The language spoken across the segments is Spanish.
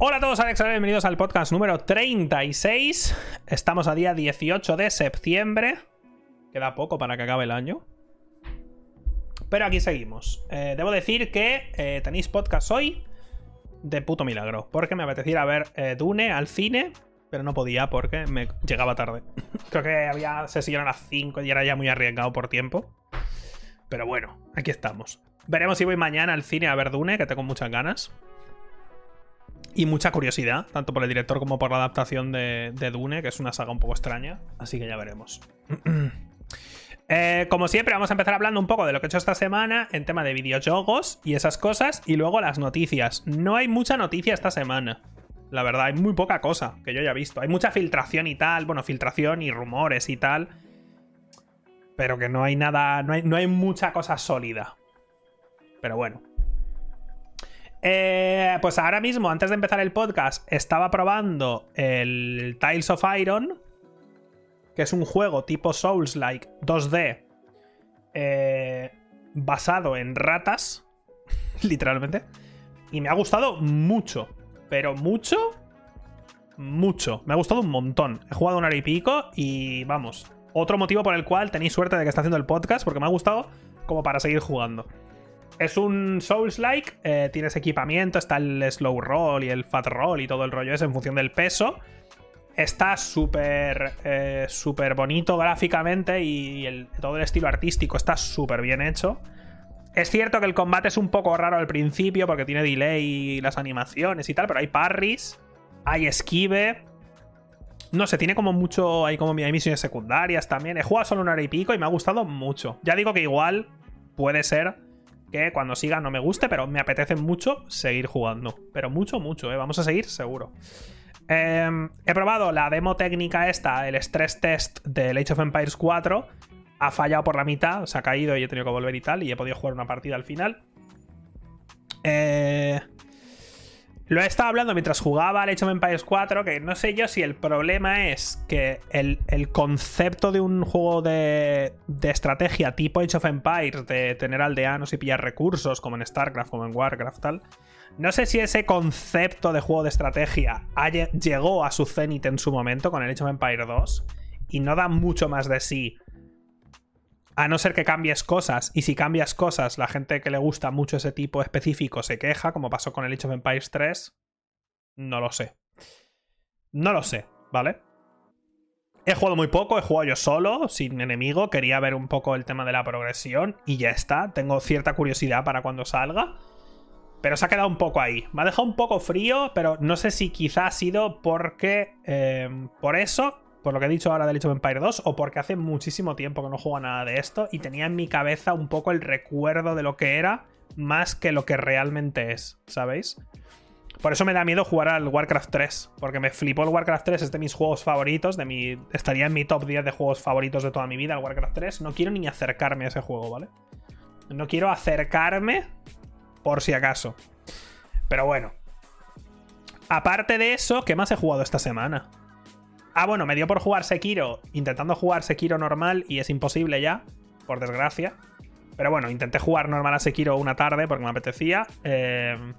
Hola a todos, Alex, bienvenidos al podcast número 36. Estamos a día 18 de septiembre. Queda poco para que acabe el año. Pero aquí seguimos. Eh, debo decir que eh, tenéis podcast hoy de puto milagro. Porque me apetecía ver eh, Dune al cine, pero no podía porque me llegaba tarde. Creo que había sesión a las 5 y era ya muy arriesgado por tiempo. Pero bueno, aquí estamos. Veremos si voy mañana al cine a ver Dune, que tengo muchas ganas y mucha curiosidad, tanto por el director como por la adaptación de, Dune, que es una saga un poco extraña, así que ya veremos. Eh, como siempre, vamos a empezar hablando un poco de lo que he hecho esta semana en tema de videojuegos y esas cosas, y luego las noticias. No hay mucha noticia esta semana. La verdad, hay muy poca cosa que yo haya visto. Hay mucha filtración y tal, bueno, filtración y rumores y tal. Pero que no hay nada, no hay, no hay mucha cosa sólida. Pero bueno. Eh, pues ahora mismo, antes de empezar el podcast, estaba probando el Tiles of Iron, que es un juego tipo Souls-like 2D, eh, basado en ratas, literalmente. Y me ha gustado mucho, pero mucho, mucho. Me ha gustado un montón. He jugado un hora y pico y vamos. Otro motivo por el cual tenéis suerte de que está haciendo el podcast, porque me ha gustado como para seguir jugando. Es un Souls-like, eh, tienes equipamiento, está el slow roll y el fat roll y todo el rollo es en función del peso. Está súper eh, súper bonito gráficamente y todo el estilo artístico está súper bien hecho. Es cierto que el combate es un poco raro al principio porque tiene delay y las animaciones y tal, pero hay parries, hay esquive. No sé, tiene como mucho. Hay como misiones secundarias también. He jugado solo un hora y pico y me ha gustado mucho. Ya digo que igual puede ser que cuando siga no me guste, pero me apetece mucho seguir jugando. Pero mucho, mucho, ¿eh? Vamos a seguir seguro. Em, he probado la demo técnica esta, el stress test del Age of Empires 4. Ha fallado por la mitad, se ha caído y he tenido que volver y tal, y he podido jugar una partida al final. Eh, lo he estado hablando mientras jugaba al Age of Empires 4, que no sé yo si el problema es que el, concepto de un juego de, de, estrategia tipo Age of Empires, de tener aldeanos y pillar recursos, como en StarCraft, como en Warcraft, tal. No sé si ese concepto de juego de estrategia llegó a su cenit en su momento con el Age of Empires 2 y no da mucho más de sí a no ser que cambies cosas, y si cambias cosas, la gente que le gusta mucho ese tipo específico se queja, como pasó con el Age of Empires 3, no lo sé. No lo sé, ¿vale? He jugado muy poco, he jugado yo solo, sin enemigo, quería ver un poco el tema de la progresión y ya está. Tengo cierta curiosidad para cuando salga. Pero se ha quedado un poco ahí. Me ha dejado un poco frío, pero no sé si quizá ha sido porque... Eh, por eso por lo que he dicho ahora del Age of Empire 2, o porque hace muchísimo tiempo que no juego nada de esto y tenía en mi cabeza un poco el recuerdo de lo que era más que lo que realmente es, ¿sabéis? Por eso me da miedo jugar al Warcraft 3, porque me flipó el Warcraft 3, es de mis juegos favoritos, de mi, estaría en mi top 10 de juegos favoritos de toda mi vida, el Warcraft 3. No quiero ni acercarme a ese juego, ¿vale? No quiero acercarme por si acaso. Pero bueno. Aparte de eso, ¿qué más he jugado esta semana? Ah, bueno, me dio por jugar Sekiro, intentando jugar Sekiro normal y es imposible ya, por desgracia. Pero bueno, intenté jugar normal a Sekiro una tarde porque me apetecía. Em,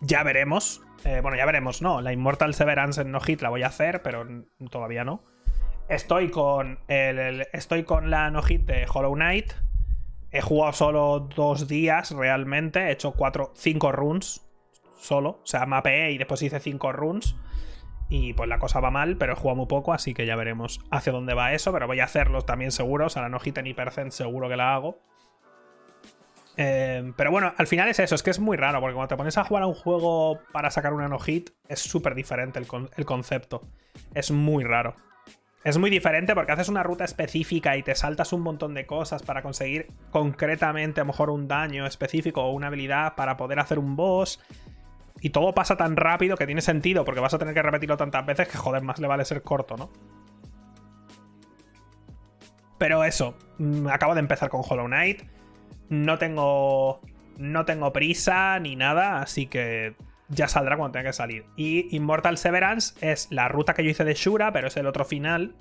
ya veremos. Eh, bueno, ya veremos, no. La Immortal Severance en No Hit la voy a hacer, pero todavía no. Estoy con, estoy con la No Hit de Hollow Knight. He jugado solo dos días realmente. He hecho cuatro, cinco runs solo. O sea, mapeé y después hice cinco runs. Y pues la cosa va mal, pero he jugado muy poco, así que ya veremos hacia dónde va eso. Pero voy a hacerlo también seguro. O sea, la no hit ni percent seguro que la hago. Eh, pero bueno, al final es eso, es que es muy raro, porque cuando te pones a jugar a un juego para sacar una no hit, es súper diferente el, el, concepto. Es muy raro. Es muy diferente porque haces una ruta específica y te saltas un montón de cosas para conseguir concretamente a lo mejor un daño específico o una habilidad para poder hacer un boss y todo pasa tan rápido que tiene sentido, porque vas a tener que repetirlo tantas veces que joder, más le vale ser corto, ¿no? Pero eso, mm, acabo de empezar con Hollow Knight. No tengo. No tengo prisa ni nada, así que ya saldrá cuando tenga que salir. Y Immortal Severance es la ruta que yo hice de Shura, pero es el otro final.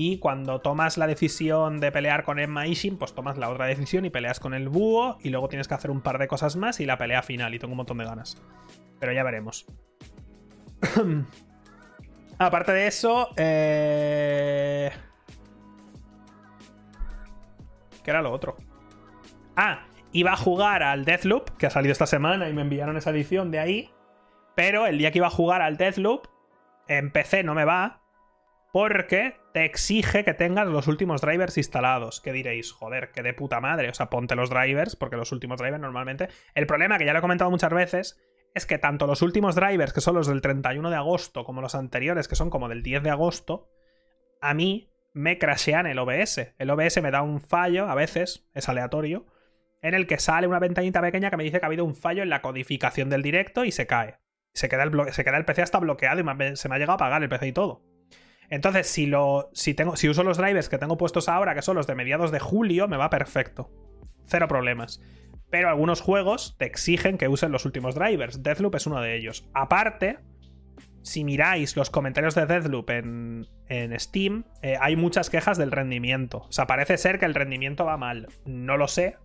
Y cuando tomas la decisión de pelear con Emma Ishin, pues tomas la otra decisión y peleas con el búho. Y luego tienes que hacer un par de cosas más y la pelea final. Y tengo un montón de ganas. Pero ya veremos. Aparte de eso, eh... ¿qué era lo otro? Ah, iba a jugar al Deathloop, que ha salido esta semana y me enviaron esa edición de ahí. Pero el día que iba a jugar al Deathloop, en PC no me va, porque exige que tengas los últimos drivers instalados. Que diréis, joder, que de puta madre. O sea, ponte los drivers, porque los últimos drivers normalmente. El problema, que ya lo he comentado muchas veces, es que tanto los últimos drivers, que son los del 31 de agosto, como los anteriores, que son como del 10 de agosto, a mí me crashean el OBS. El OBS me da un fallo, a veces, es aleatorio, en el que sale una ventanita pequeña que me dice que ha habido un fallo en la codificación del directo y se cae. Se queda el, se queda el PC hasta bloqueado y se me ha llegado a apagar el PC y todo. Entonces, si, lo, si, tengo, si uso los drivers que tengo puestos ahora, que son los de mediados de julio, me va perfecto. Cero problemas pero algunos juegos te exigen que usen los últimos drivers. Deathloop es uno de ellos. Aparte, si miráis los comentarios de Deathloop en, Steam, eh, hay muchas quejas del rendimiento. O sea, parece ser que el rendimiento va mal. No lo sé,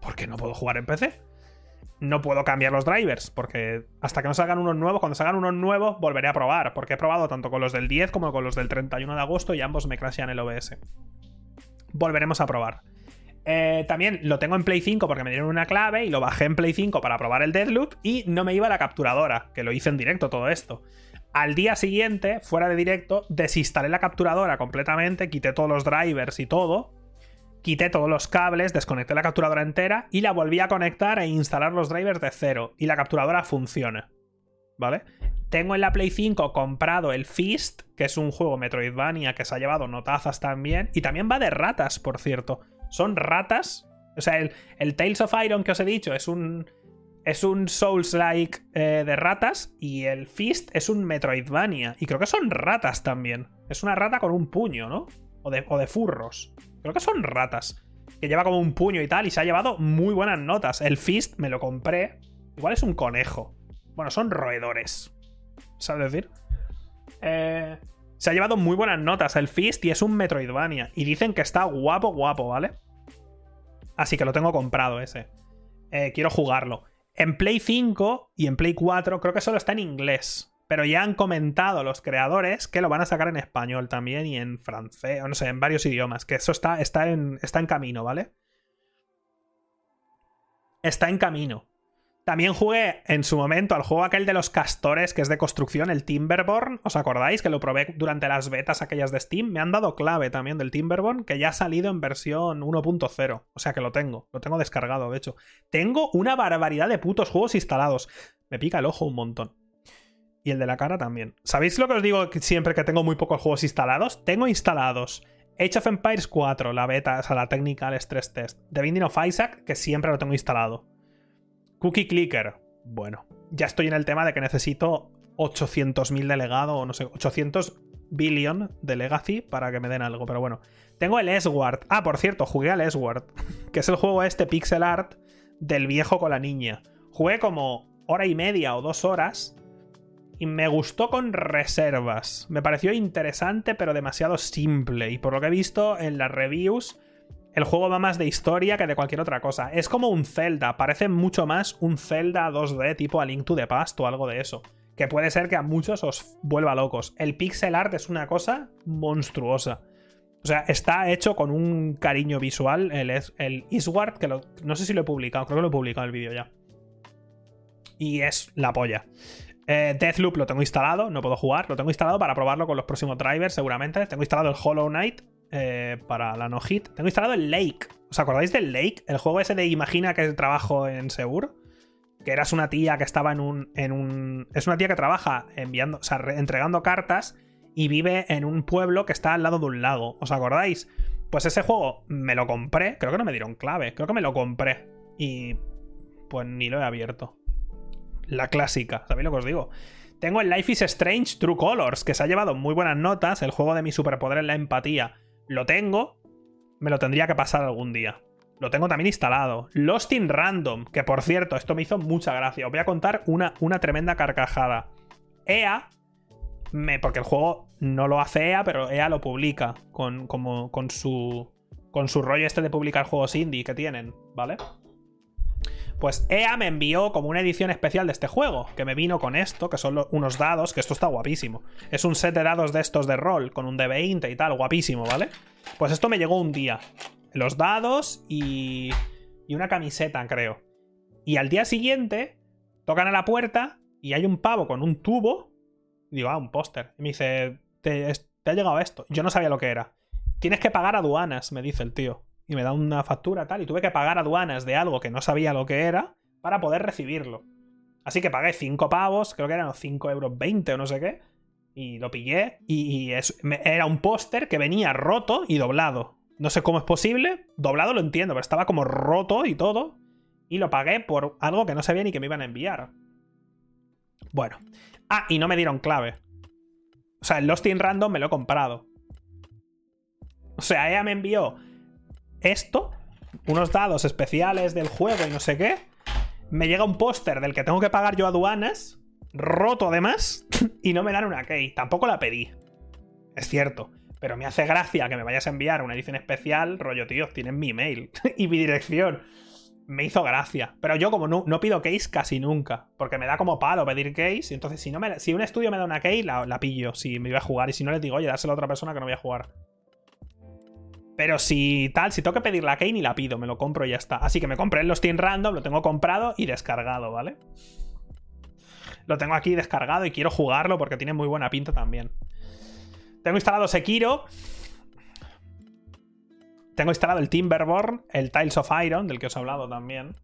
porque no puedo jugar en PC. No puedo cambiar los drivers, porque hasta que no salgan unos nuevos, cuando salgan unos nuevos, volveré a probar, porque he probado tanto con los del 10 como con los del 31 de agosto y ambos me crashean el OBS. Volveremos a probar. Eh, también lo tengo en Play 5 porque me dieron una clave y lo bajé en Play 5 para probar el Deadloop y no me iba la capturadora, que lo hice en directo todo esto. Al día siguiente, fuera de directo, desinstalé la capturadora completamente, quité todos los drivers y todo, quité todos los cables, desconecté la capturadora entera y la volví a conectar e instalar los drivers de cero y la capturadora funciona. ¿Vale? Tengo en la Play 5 comprado el Fist, que es un juego Metroidvania que se ha llevado notazas también, y también va de ratas, por cierto. Son ratas. O sea, el, Tales of Iron que os he dicho es un. Es un Souls-like eh, de ratas. Y el Fist es un Metroidvania. Y creo que son ratas también. Es una rata con un puño, ¿no? O de, o de furros. Creo que son ratas. Que lleva como un puño y tal. Y se ha llevado muy buenas notas. El Fist me lo compré. Igual es un conejo. Bueno, son roedores. ¿Sabes decir? Eh. Se ha llevado muy buenas notas el Fist y es un Metroidvania. Y dicen que está guapo, guapo, ¿vale? Así que lo tengo comprado ese. Eh, quiero jugarlo. En Play 5 y en Play 4 creo que solo está en inglés. Pero ya han comentado los creadores que lo van a sacar en español también y en francés, o no sé, en varios idiomas. Que eso está, está, en, está en camino, ¿vale? Está en camino. También jugué en su momento al juego aquel de los castores, que es de construcción, el Timberborn. ¿Os acordáis? Que lo probé durante las betas aquellas de Steam. Me han dado clave también del Timberborn, que ya ha salido en versión 1.0. O sea que lo tengo. Lo tengo descargado, de hecho. Tengo una barbaridad de putos juegos instalados. Me pica el ojo un montón. Y el de la cara también. ¿Sabéis lo que os digo siempre que tengo muy pocos juegos instalados? Tengo instalados Age of Empires 4, la beta, o sea, la técnica, el stress test. The Binding of Isaac, que siempre lo tengo instalado. Cookie Clicker. Bueno, ya estoy en el tema de que necesito 800.000 de legado, o no sé, 800 billion de legacy para que me den algo, pero bueno. Tengo el Esward. Ah, por cierto, jugué al Esward, que es el juego este pixel art del viejo con la niña. Jugué como hora y media o dos horas y me gustó con reservas. Me pareció interesante pero demasiado simple y por lo que he visto en las reviews el juego va más de historia que de cualquier otra cosa. Es como un Zelda, parece mucho más un Zelda 2D tipo A Link to the Past o algo de eso. Que puede ser que a muchos os vuelva locos. El pixel art es una cosa monstruosa. O sea, está hecho con un cariño visual. El, el Eastward, que no sé si lo he publicado, creo que lo he publicado el vídeo ya. Y es la polla. Eh, Deathloop lo tengo instalado, no puedo jugar. Lo tengo instalado para probarlo con los próximos drivers, seguramente. Tengo instalado el Hollow Knight, eh, para la no hit. Tengo instalado el Lake. ¿Os acordáis del Lake? El juego ese de Imagina que trabajo en Segur. Que eras una tía que estaba en un. En un es una tía que trabaja enviando. O sea, entregando cartas. Y vive en un pueblo que está al lado de un lago. ¿Os acordáis? Pues ese juego me lo compré. Creo que no me dieron clave. Creo que me lo compré. Y. Pues ni lo he abierto. La clásica. ¿Sabéis lo que os digo? Tengo el Life is Strange True Colors, que se ha llevado muy buenas notas. El juego de mi superpoder en la empatía lo tengo, me lo tendría que pasar algún día. Lo tengo también instalado. Lost in Random, que por cierto, esto me hizo mucha gracia. Os voy a contar una, una tremenda carcajada. EA, me, porque el juego no lo hace EA, pero EA lo publica con, como, con, su, con su rollo este de publicar juegos indie que tienen, ¿vale? Pues EA me envió como una edición especial de este juego, que me vino con esto, que son unos dados, que esto está guapísimo. Es un set de dados de estos de rol, con un de 20 y tal, guapísimo, ¿vale? Pues esto me llegó un día. Los dados y... y una camiseta, creo. Y al día siguiente, tocan a la puerta y hay un pavo con un tubo. Y digo, ah, un póster. Y me dice, te, te ha llegado esto. Yo no sabía lo que era. Tienes que pagar aduanas, me dice el tío y me da una factura tal, y tuve que pagar aduanas de algo que no sabía lo que era para poder recibirlo. Así que pagué 5 pavos, creo que eran 5 euros 20 o no sé qué, y lo pillé, y, era un póster que venía roto y doblado. No sé cómo es posible, doblado lo entiendo, pero estaba como roto y todo, y lo pagué por algo que no sabía ni que me iban a enviar. Bueno. Ah, y no me dieron clave. O sea, el Lost in Random me lo he comprado. O sea, ella me envió esto, unos dados especiales del juego y no sé qué, me llega un póster del que tengo que pagar yo aduanas, roto además, y no me dan una key. Tampoco la pedí. Es cierto. Pero me hace gracia que me vayas a enviar una edición especial, rollo, tío, tienen mi email y mi dirección. Me hizo gracia. Pero yo, como no, pido case casi nunca. Porque me da como palo pedir case. Y entonces, si, no me, si un estudio me da una key, la, la pillo. Si me iba a jugar. Y si no, les digo, oye, dáselo a otra persona que no voy a jugar. Pero si tal, si tengo que pedir la key, ni la pido, me lo compro y ya está. Así que me compré el Steam Random, lo tengo comprado y descargado, ¿vale? Lo tengo aquí descargado y quiero jugarlo porque tiene muy buena pinta también. Tengo instalado Sekiro. Tengo instalado el Timberborn, el Tiles of Iron, del que os he hablado también.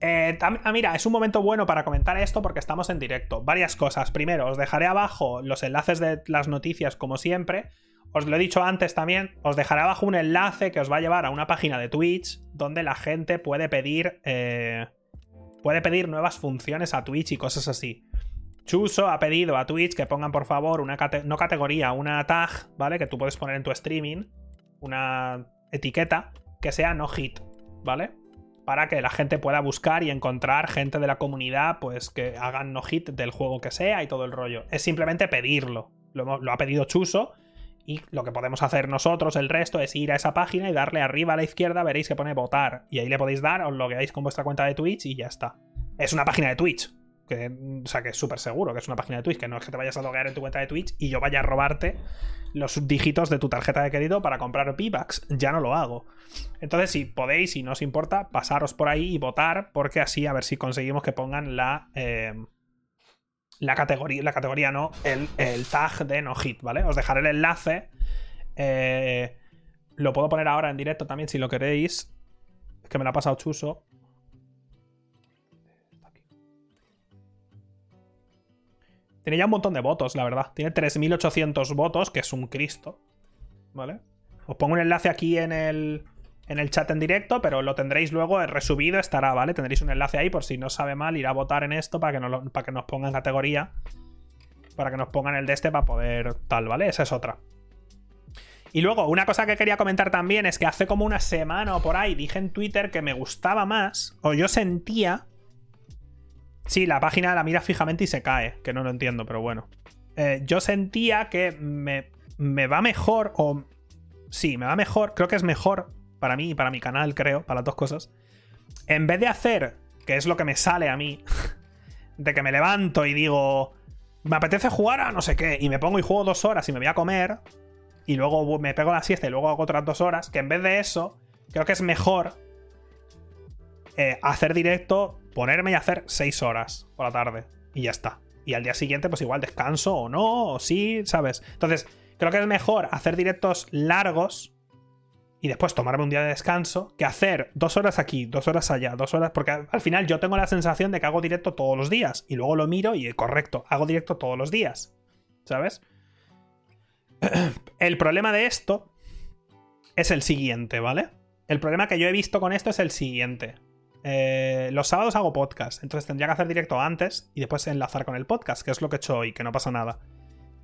Eh, ah, mira, es un momento bueno para comentar esto porque estamos en directo. Varias cosas. Primero, os dejaré abajo los enlaces de las noticias, como siempre. Os lo he dicho antes también, os dejaré abajo un enlace que os va a llevar a una página de Twitch donde la gente puede pedir. Eh, puede pedir nuevas funciones a Twitch y cosas así. Chuso ha pedido a Twitch que pongan por favor una no categoría, una tag, ¿vale? Que tú puedes poner en tu streaming, una etiqueta que sea no hit, ¿vale? Para que la gente pueda buscar y encontrar gente de la comunidad, pues que hagan no hit del juego que sea y todo el rollo. Es simplemente pedirlo. Lo, lo ha pedido Chuso y lo que podemos hacer nosotros, el resto, es ir a esa página y darle arriba a la izquierda, veréis que pone votar. Y ahí le podéis dar, os logueáis con vuestra cuenta de Twitch y ya está. Es una página de Twitch. Que, o sea, que es súper seguro que es una página de Twitch, que no es que te vayas a loguear en tu cuenta de Twitch y yo vaya a robarte los dígitos de tu tarjeta de crédito para comprar V-Bucks. Ya no lo hago. Entonces, si podéis, si no os importa, pasaros por ahí y votar, porque así a ver si conseguimos que pongan la. Eh, la categoría, la categoría no, el, tag de no hit, ¿vale? Os dejaré el enlace. Eh, lo puedo poner ahora en directo también si lo queréis. Es que me lo ha pasado Chuso. Tiene ya un montón de votos, la verdad. Tiene 3.800 votos, que es un Cristo. ¿Vale? Os pongo un enlace aquí en el, en el chat en directo, pero lo tendréis luego resubido, estará, ¿vale? Tendréis un enlace ahí por si no sabe mal, ir a votar en esto para que, nos, para que nos pongan categoría. Para que nos pongan el de este para poder tal, ¿vale? Esa es otra. Y luego, una cosa que quería comentar también es que hace como una semana o por ahí dije en Twitter que me gustaba más, o yo sentía. Sí, la página la mira fijamente y se cae, que no lo entiendo, pero bueno. Eh, yo sentía que me, me va mejor, o. Sí, me va mejor, creo que es mejor para mí y para mi canal, creo, para las dos cosas. En vez de hacer, que es lo que me sale a mí, de que me levanto y digo, me apetece jugar a no sé qué, y me pongo y juego dos horas y me voy a comer, y luego me pego la siesta y luego hago otras dos horas, que en vez de eso, creo que es mejor eh, hacer directo, ponerme y hacer seis horas por la tarde, y ya está. Y al día siguiente, pues igual descanso o no, o sí, ¿sabes? Entonces, creo que es mejor hacer directos largos y después tomarme un día de descanso que hacer dos horas aquí, dos horas allá, dos horas. Porque al final yo tengo la sensación de que hago directo todos los días. Y luego lo miro y correcto, hago directo todos los días. ¿Sabes? El problema de esto es el siguiente, ¿vale? El problema que yo he visto con esto es el siguiente. Eh, los sábados hago podcast, entonces tendría que hacer directo antes y después enlazar con el podcast, que es lo que he hecho hoy, que no pasa nada.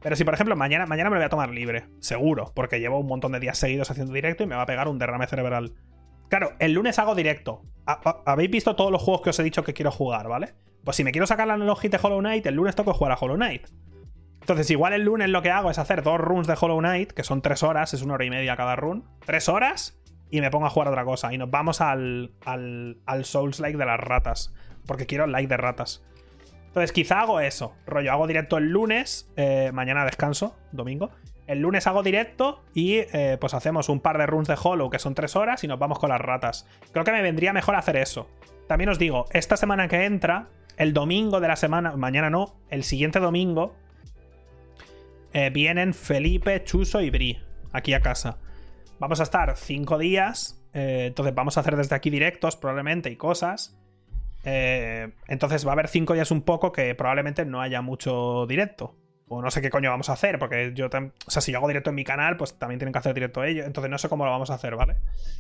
Pero si, por ejemplo, mañana, mañana me lo voy a tomar libre, seguro, porque llevo un montón de días seguidos haciendo directo y me va a pegar un derrame cerebral. Claro, el lunes hago directo. Habéis visto todos los juegos que os he dicho que quiero jugar, ¿vale? Pues si me quiero sacar la analogía de Hollow Knight, el lunes tengo que jugar a Hollow Knight. Entonces, igual el lunes lo que hago es hacer dos runs de Hollow Knight, que son tres horas, es una hora y media cada run. Tres horas, y me pongo a jugar otra cosa. Y nos vamos al, al, al Souls Like de las ratas. Porque quiero like de ratas. Entonces, quizá hago eso. Rollo, hago directo el lunes. Eh, mañana descanso, domingo. El lunes hago directo y eh, pues hacemos un par de runs de Hollow que son tres horas y nos vamos con las ratas. Creo que me vendría mejor hacer eso. También os digo, esta semana que entra, el domingo de la semana, mañana no, el siguiente domingo, eh, vienen Felipe, Chuso y Bri aquí a casa. Vamos a estar cinco días, entonces vamos a hacer desde aquí directos probablemente y cosas. Entonces va a haber cinco días un poco que probablemente no haya mucho directo. O no sé qué coño vamos a hacer, porque yo, o sea, si yo hago directo en mi canal, pues también tienen que hacer directo ellos. Entonces no sé cómo lo vamos a hacer, ¿vale?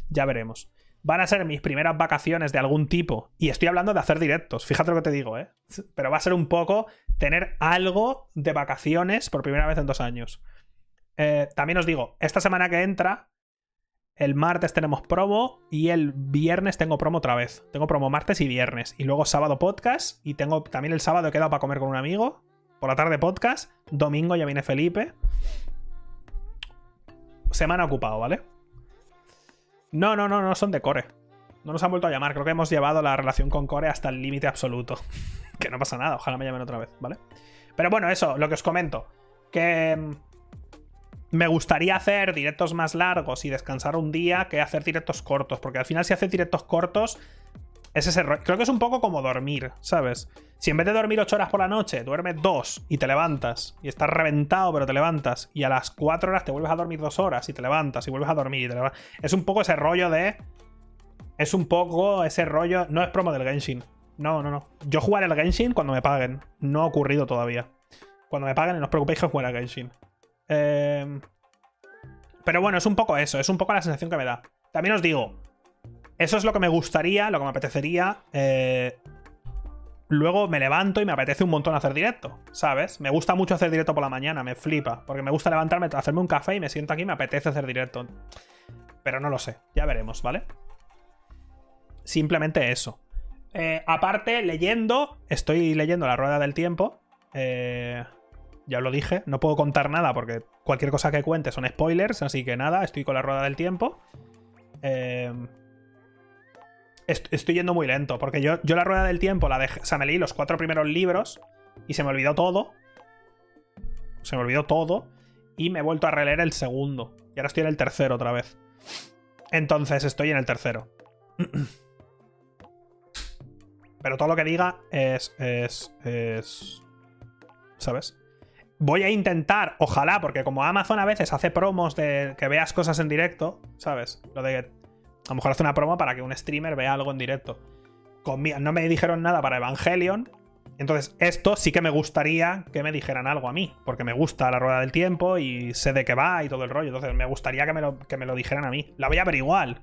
Ya veremos. Van a ser mis primeras vacaciones de algún tipo. Y estoy hablando de hacer directos. Fíjate lo que te digo, ¿eh? Pero va a ser un poco tener algo de vacaciones por primera vez en dos años. Eh, también os digo, esta semana que entra, el martes tenemos promo y el viernes tengo promo otra vez. Tengo promo martes y viernes. Y luego sábado podcast. Y tengo también el sábado he quedado para comer con un amigo. Por la tarde podcast. Domingo ya viene Felipe. Semana ocupado, ¿vale? No, no, no, no son de Core. No nos han vuelto a llamar. Creo que hemos llevado la relación con Core hasta el límite absoluto. que no pasa nada. Ojalá me llamen otra vez, ¿vale? Pero bueno, eso, lo que os comento. Que mm, me gustaría hacer directos más largos y descansar un día que hacer directos cortos. Porque al final, si haces directos cortos, es ese Creo que es un poco como dormir, ¿sabes? Si en vez de dormir 8 horas por la noche, duermes 2 y te levantas y estás reventado, pero te levantas y a las 4 horas te vuelves a dormir 2 horas y te levantas y vuelves a dormir y te levantas. Es un poco ese rollo de. Es un poco ese rollo. No es promo del Genshin. No, no, no. Yo jugaré el Genshin cuando me paguen. No ha ocurrido todavía. Cuando me paguen, no os preocupéis que jugaré al Genshin. Eh... Pero bueno, es un poco eso. Es un poco la sensación que me da. También os digo, eso es lo que me gustaría, lo que me apetecería. Eh, luego me levanto y me apetece un montón hacer directo, ¿sabes? Me gusta mucho hacer directo por la mañana, me flipa. Porque me gusta levantarme, hacerme un café y me siento aquí y me apetece hacer directo. Pero no lo sé, ya veremos, ¿vale? Simplemente eso. Eh, aparte, leyendo, estoy leyendo La Rueda del Tiempo. Eh, ya lo dije, no puedo contar nada porque cualquier cosa que cuente son spoilers, así que nada, estoy con La Rueda del Tiempo. Eh, estoy yendo muy lento, porque yo, yo la rueda del tiempo la dejé, o me leí los cuatro primeros libros y se me olvidó todo. Se me olvidó todo y me he vuelto a releer el segundo. Y ahora estoy en el tercero otra vez. Entonces estoy en el tercero. Pero todo lo que diga es, es, es... ¿Sabes? Voy a intentar, ojalá, porque como Amazon a veces hace promos de que veas cosas en directo, ¿sabes? Lo de a lo mejor hace una promo para que un streamer vea algo en directo. no me dijeron nada para Evangelion. Entonces, esto sí que me gustaría que me dijeran algo a mí, porque me gusta la rueda del tiempo y sé de qué va y todo el rollo. Entonces, me gustaría que me lo, que me lo dijeran a mí. La voy a ver igual.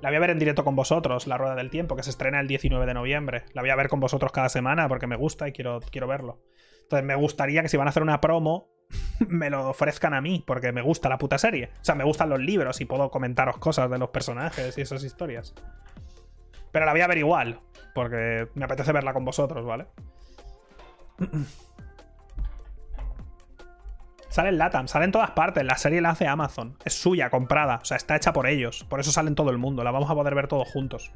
La voy a ver en directo con vosotros, la rueda del tiempo, que se estrena el 19 de noviembre. La voy a ver con vosotros cada semana porque me gusta y quiero, quiero verlo. Entonces, me gustaría que si van a hacer una promo, me lo ofrezcan a mí, porque me gusta la puta serie. O sea, me gustan los libros y puedo comentaros cosas de los personajes y esas historias. Pero la voy a ver igual, porque me apetece verla con vosotros, ¿vale? Sale en Latam, sale en todas partes. La serie la hace Amazon. Es suya, comprada. O sea, está hecha por ellos. Por eso sale en todo el mundo. La vamos a poder ver todos juntos.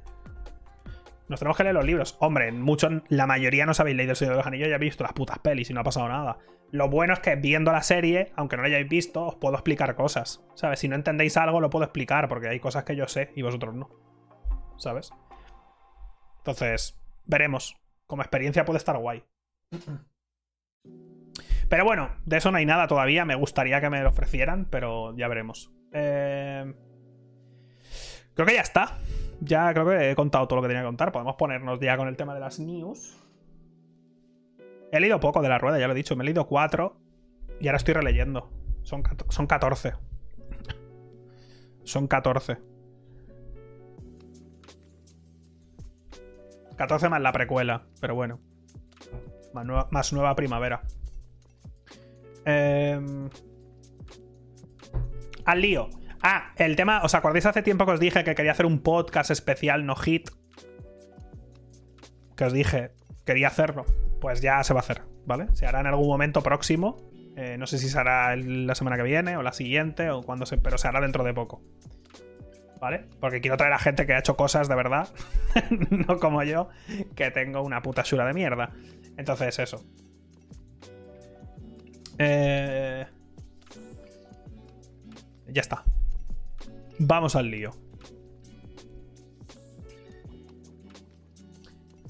Nos tenemos que leer los libros. Hombre, muchos, la mayoría no sabéis leído El Señor de los Anillos y habéis visto las putas pelis y no ha pasado nada. Lo bueno es que viendo la serie, aunque no la hayáis visto, os puedo explicar cosas. ¿Sabes? Si no entendéis algo, lo puedo explicar, porque hay cosas que yo sé y vosotros no. ¿Sabes? Entonces, veremos. Como experiencia puede estar guay. Pero bueno, de eso no hay nada todavía. Me gustaría que me lo ofrecieran, pero ya veremos. Eh... Creo que ya está ya creo que he contado todo lo que tenía que contar. Podemos ponernos ya con el tema de las news. He leído poco de la rueda, ya lo he dicho. Me he leído cuatro y ahora estoy releyendo. Son, son 14. Son 14. 14 más la precuela, pero bueno. Más nueva, primavera. Eh... Al lío. Ah, el tema, ¿os acordáis hace tiempo que os dije que quería hacer un podcast especial no hit? Que os dije, quería hacerlo. Pues ya se va a hacer, ¿vale? Se hará en algún momento próximo. Eh, no sé si será la semana que viene o la siguiente o cuando se. Pero se hará dentro de poco. ¿Vale? Porque quiero traer a gente que ha hecho cosas de verdad. no como yo, que tengo una puta shura de mierda. Entonces, eso. Eh... Ya está. Vamos al lío.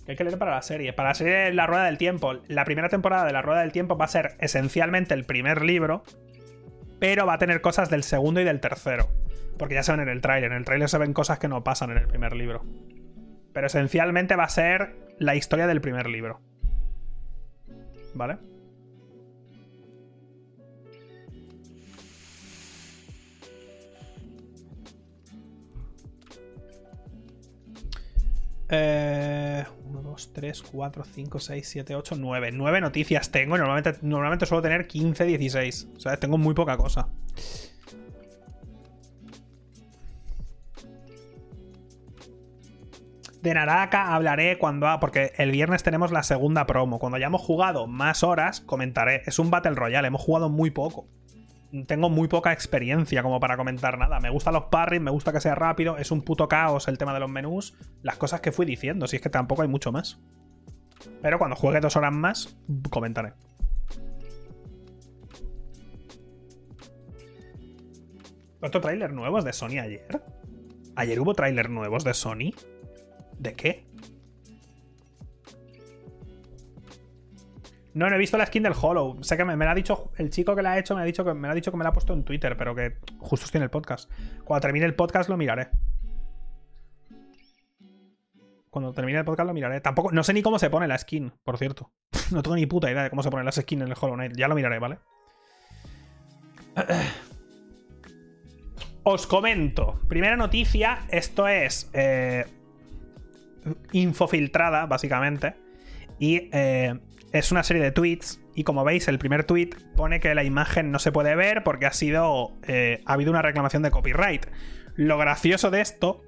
¿Qué hay que leer para la serie? Para la serie La Rueda del Tiempo. La primera temporada de La Rueda del Tiempo va a ser esencialmente el primer libro, pero va a tener cosas del segundo y del tercero. Porque ya se ven en el tráiler. En el tráiler se ven cosas que no pasan en el primer libro. Pero esencialmente va a ser la historia del primer libro. ¿Vale? Eh, 1, 2, 3, 4, 5, 6, 7, 8, 9. 9 noticias tengo normalmente, normalmente suelo tener 15, 16. O sea, tengo muy poca cosa. De Naraka hablaré cuando. Porque el viernes tenemos la segunda promo. Cuando hayamos jugado más horas, comentaré. Es un Battle Royale, hemos jugado muy poco tengo muy poca experiencia como para comentar nada. Me gustan los parries, me gusta que sea rápido, es un puto caos el tema de los menús, las cosas que fui diciendo, si es que tampoco hay mucho más. Pero cuando juegue dos horas más, comentaré. ¿Otro tráiler nuevos de Sony ayer? ¿Ayer hubo tráiler nuevos de Sony? ¿De qué? No, no he visto la skin del Hollow. Sé que me, la ha dicho el chico que la ha hecho, me ha dicho que me ha dicho que me la ha puesto en Twitter, pero que justo estoy en el podcast. Cuando termine el podcast lo miraré. Cuando termine el podcast lo miraré. Tampoco, no sé ni cómo se pone la skin, por cierto. no tengo ni puta idea de cómo se ponen las skins en el Hollow Knight. Ya lo miraré, ¿vale? Os comento. Primera noticia, esto es eh, info filtrada, básicamente. Y eh, es una serie de tweets y como veis el primer tweet pone que la imagen no se puede ver porque ha sido eh, ha habido una reclamación de copyright. Lo gracioso de esto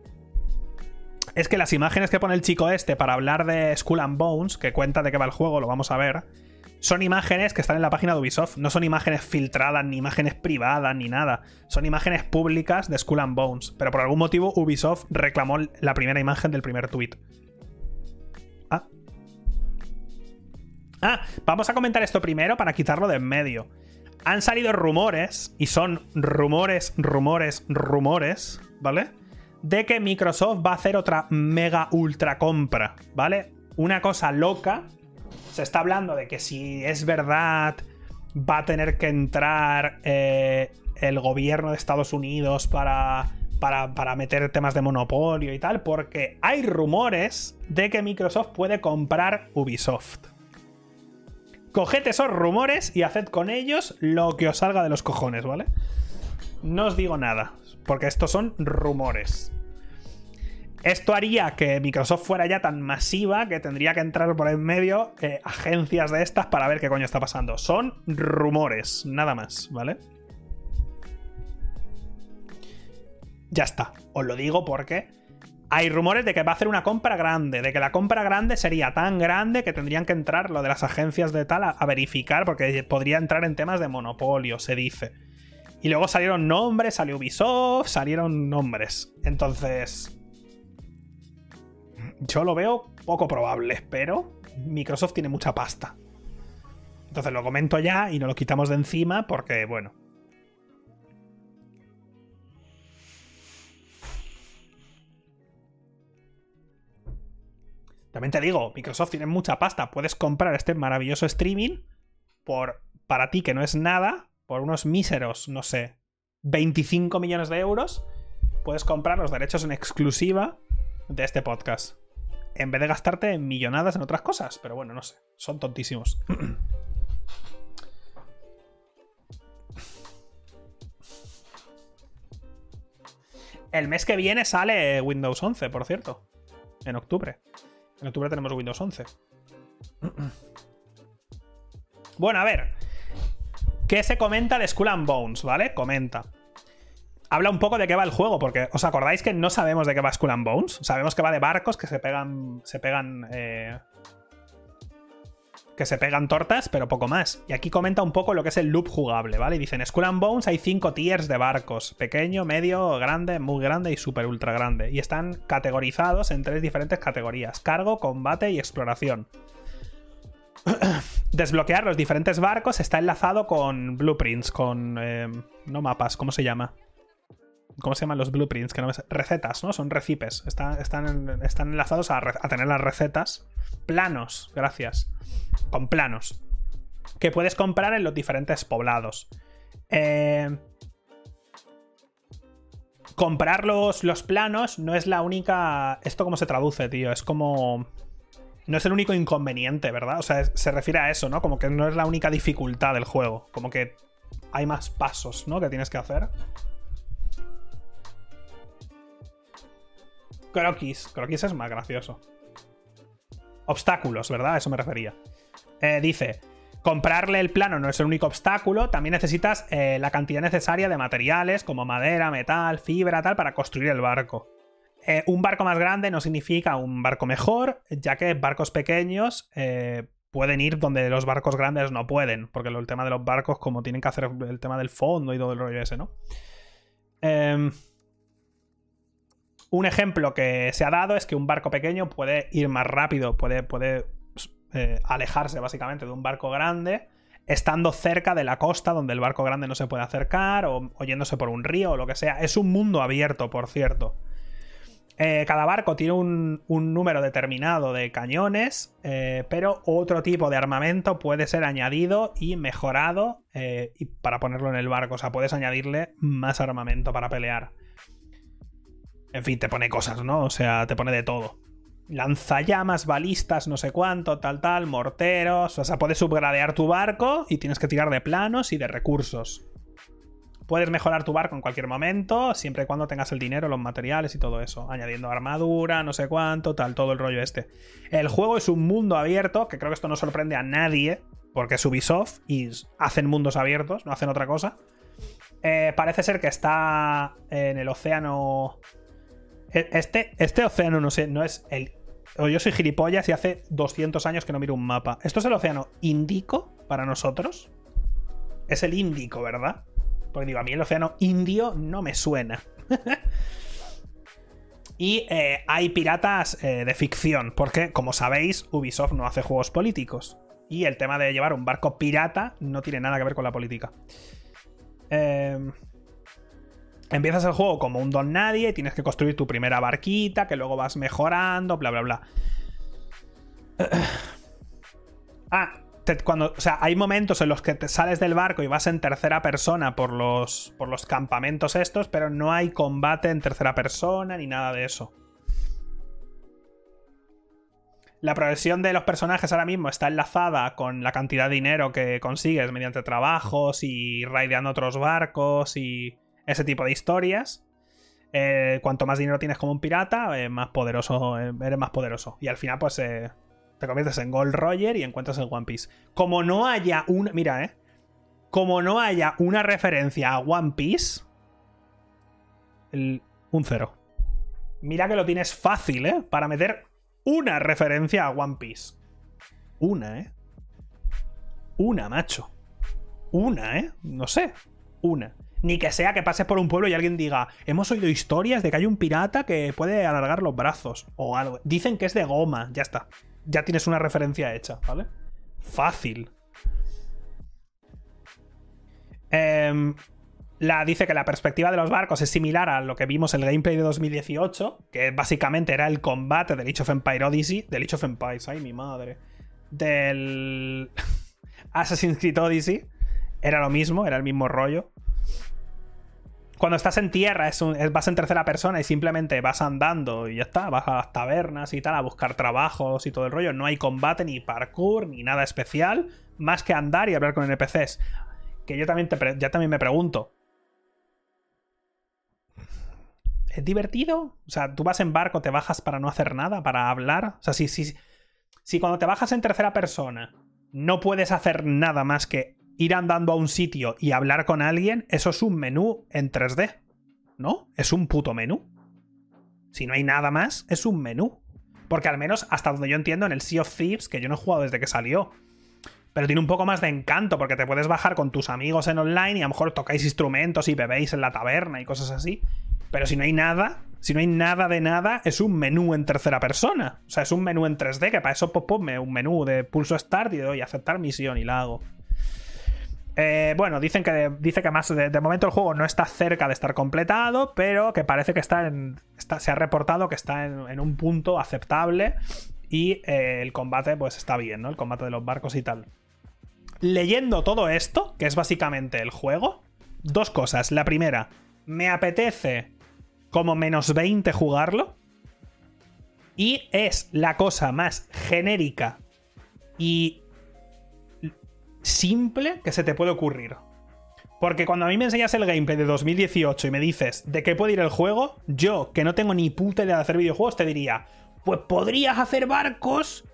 es que las imágenes que pone el chico este para hablar de Skull and Bones, que cuenta de qué va el juego, lo vamos a ver, son imágenes que están en la página de Ubisoft, no son imágenes filtradas ni imágenes privadas ni nada, son imágenes públicas de Skull and Bones, pero por algún motivo Ubisoft reclamó la primera imagen del primer tweet. Ah, vamos a comentar esto primero para quitarlo de en medio. Han salido rumores, y son rumores, rumores, rumores, ¿vale? De que Microsoft va a hacer otra mega ultra compra, ¿vale? Una cosa loca. Se está hablando de que si es verdad, va a tener que entrar eh, el gobierno de Estados Unidos para, para, para, meter temas de monopolio y tal, porque hay rumores de que Microsoft puede comprar Ubisoft. Coged esos rumores y haced con ellos lo que os salga de los cojones, ¿vale? No os digo nada, porque estos son rumores. Esto haría que Microsoft fuera ya tan masiva que tendría que entrar por en medio eh, agencias de estas para ver qué coño está pasando. Son rumores, nada más, ¿vale? Ya está. Os lo digo porque hay rumores de que va a hacer una compra grande, de que la compra grande sería tan grande que tendrían que entrar lo de las agencias de tal a, verificar, porque podría entrar en temas de monopolio, se dice. Y luego salieron nombres, salió Ubisoft, salieron nombres. Entonces. Yo lo veo poco probable, pero Microsoft tiene mucha pasta. Entonces lo comento ya y no lo quitamos de encima porque, bueno, También te digo, Microsoft tiene mucha pasta. Puedes comprar este maravilloso streaming por, para ti que no es nada, por unos míseros, no sé, 25 millones de euros. Puedes comprar los derechos en exclusiva de este podcast. En vez de gastarte en millonadas en otras cosas. Pero bueno, no sé. Son tontísimos. El mes que viene sale Windows 11, por cierto. En octubre. En octubre tenemos Windows 11. Bueno, a ver. ¿Qué se comenta de Skull and Bones? ¿Vale? Comenta. Habla un poco de qué va el juego, porque ¿os acordáis que no sabemos de qué va Skull and Bones? Sabemos que va de barcos que se pegan. Se pegan. Eh, que se pegan tortas, pero poco más. Y aquí comenta un poco lo que es el loop jugable, ¿vale? Dicen, en Skull and Bones hay cinco tiers de barcos, pequeño, medio, grande, muy grande y super ultra grande. Y están categorizados en tres diferentes categorías, cargo, combate y exploración. Desbloquear los diferentes barcos está enlazado con blueprints, con... Eh, no mapas, ¿cómo se llama? ¿Cómo se llaman los blueprints? Que no Recetas, ¿no? Son recipes. Están, están, están enlazados a, tener las recetas. Planos, gracias con planos que puedes comprar en los diferentes poblados. Eh, comprar los, planos no es la única... ¿Esto cómo se traduce, tío? Es como... No es el único inconveniente, ¿verdad? O sea, se refiere a eso, ¿no? Como que no es la única dificultad del juego. Como que hay más pasos, ¿no? Que tienes que hacer. Croquis. Croquis es más gracioso. Obstáculos, ¿verdad? A eso me refería. Eh, dice, comprarle el plano no es el único obstáculo, también necesitas eh, la cantidad necesaria de materiales como madera, metal, fibra, tal, para construir el barco. Eh, un barco más grande no significa un barco mejor, ya que barcos pequeños pueden ir donde los barcos grandes no pueden, porque el tema de los barcos, como tienen que hacer el tema del fondo y todo el rollo ese, ¿no? Em, un ejemplo que se ha dado es que un barco pequeño puede ir más rápido, puede, eh, alejarse básicamente de un barco grande, estando cerca de la costa donde el barco grande no se puede acercar, o, oyéndose por un río o lo que sea. Es un mundo abierto, por cierto. Eh, cada barco tiene un, número determinado de cañones, eh, pero otro tipo de armamento puede ser añadido y mejorado y para ponerlo en el barco. O sea, puedes añadirle más armamento para pelear. En fin, te pone cosas, ¿no? O sea, te pone de todo lanzallamas, balistas, no sé cuánto, tal, tal, morteros. O sea, puedes subgradear tu barco y tienes que tirar de planos y de recursos. Puedes mejorar tu barco en cualquier momento, siempre y cuando tengas el dinero, los materiales y todo eso. Añadiendo armadura, no sé cuánto, tal, todo el rollo este. El juego es un mundo abierto, que creo que esto no sorprende a nadie, porque es Ubisoft y hacen mundos abiertos, no hacen otra cosa. Eh, parece ser que está en el océano este, este océano, no sé, no es el. O yo soy gilipollas y hace 200 años que no miro un mapa. ¿Esto es el océano Índico para nosotros? Es el Índico, ¿verdad? Porque digo, a mí el océano Indio no me suena. y eh, hay piratas eh, de ficción, porque, como sabéis, Ubisoft no hace juegos políticos. Y el tema de llevar un barco pirata no tiene nada que ver con la política. Eh. Empiezas el juego como un don nadie, tienes que construir tu primera barquita, que luego vas mejorando, bla, bla, bla. Ah, cuando, o sea, hay momentos en los que te sales del barco y vas en tercera persona por los, por los campamentos estos, pero no hay combate en tercera persona ni nada de eso. La progresión de los personajes ahora mismo está enlazada con la cantidad de dinero que consigues mediante trabajos y raideando otros barcos y ese tipo de historias. Eh, cuanto más dinero tienes como un pirata, eh, más poderoso, eh, eres más poderoso. Y al final, pues te conviertes en Gold Roger y encuentras el One Piece. Como no haya un. Mira, eh. Como no haya una referencia a One Piece. un cero. Mira que lo tienes fácil, ¿eh? Para meter una referencia a One Piece. Una, ¿eh? Una, macho. Una, ¿eh? No sé. Una ni que sea que pases por un pueblo y alguien diga, hemos oído historias de que hay un pirata que puede alargar los brazos o algo. Dicen que es de goma, ya está. Ya tienes una referencia hecha, ¿vale? Fácil. Em, la, dice que la perspectiva de los barcos es similar a lo que vimos en el gameplay de 2018, que básicamente era el combate del Age of Empire Odyssey, del Age of Empires, ay mi madre, del Assassin's Creed Odyssey, era lo mismo, era el mismo rollo cuando estás en tierra, es vas en tercera persona y simplemente vas andando y ya está, vas a las tabernas y tal, a buscar trabajos y todo el rollo. No hay combate, ni parkour, ni nada especial, más que andar y hablar con NPCs. Que yo también, te ya también me pregunto. ¿Es divertido? O sea, tú vas en barco, te bajas para no hacer nada, para hablar. O sea, si, si, si cuando te bajas en tercera persona no puedes hacer nada más que ir andando a un sitio y hablar con alguien, eso es un menú en 3D. ¿No? Es un puto menú. Si no hay nada más, es un menú. Porque al menos hasta donde yo entiendo en el Sea of Thieves, que yo no he jugado desde que salió, pero tiene un poco más de encanto porque te puedes bajar con tus amigos en online y a lo mejor tocáis instrumentos y bebéis en la taberna y cosas así. Pero si no hay nada, si no hay nada de nada, es un menú en tercera persona. O sea, es un menú en 3D que para eso pues, ponme un menú de pulso start y doy aceptar misión y la hago. Eh, bueno, dicen que dice que más de, momento el juego no está cerca de estar completado, pero que parece que está en. se ha reportado que está en, un punto aceptable. Y eh, el combate, pues está bien, ¿no? El combate de los barcos y tal leyendo todo esto, que es básicamente el juego, dos cosas. La primera, me apetece como menos 20 jugarlo. Y es la cosa más genérica y simple que se te puede ocurrir. Porque cuando a mí me enseñas el gameplay de 2018 y me dices de qué puede ir el juego, yo, que no tengo ni puta idea de hacer videojuegos, te diría, pues podrías hacer barcos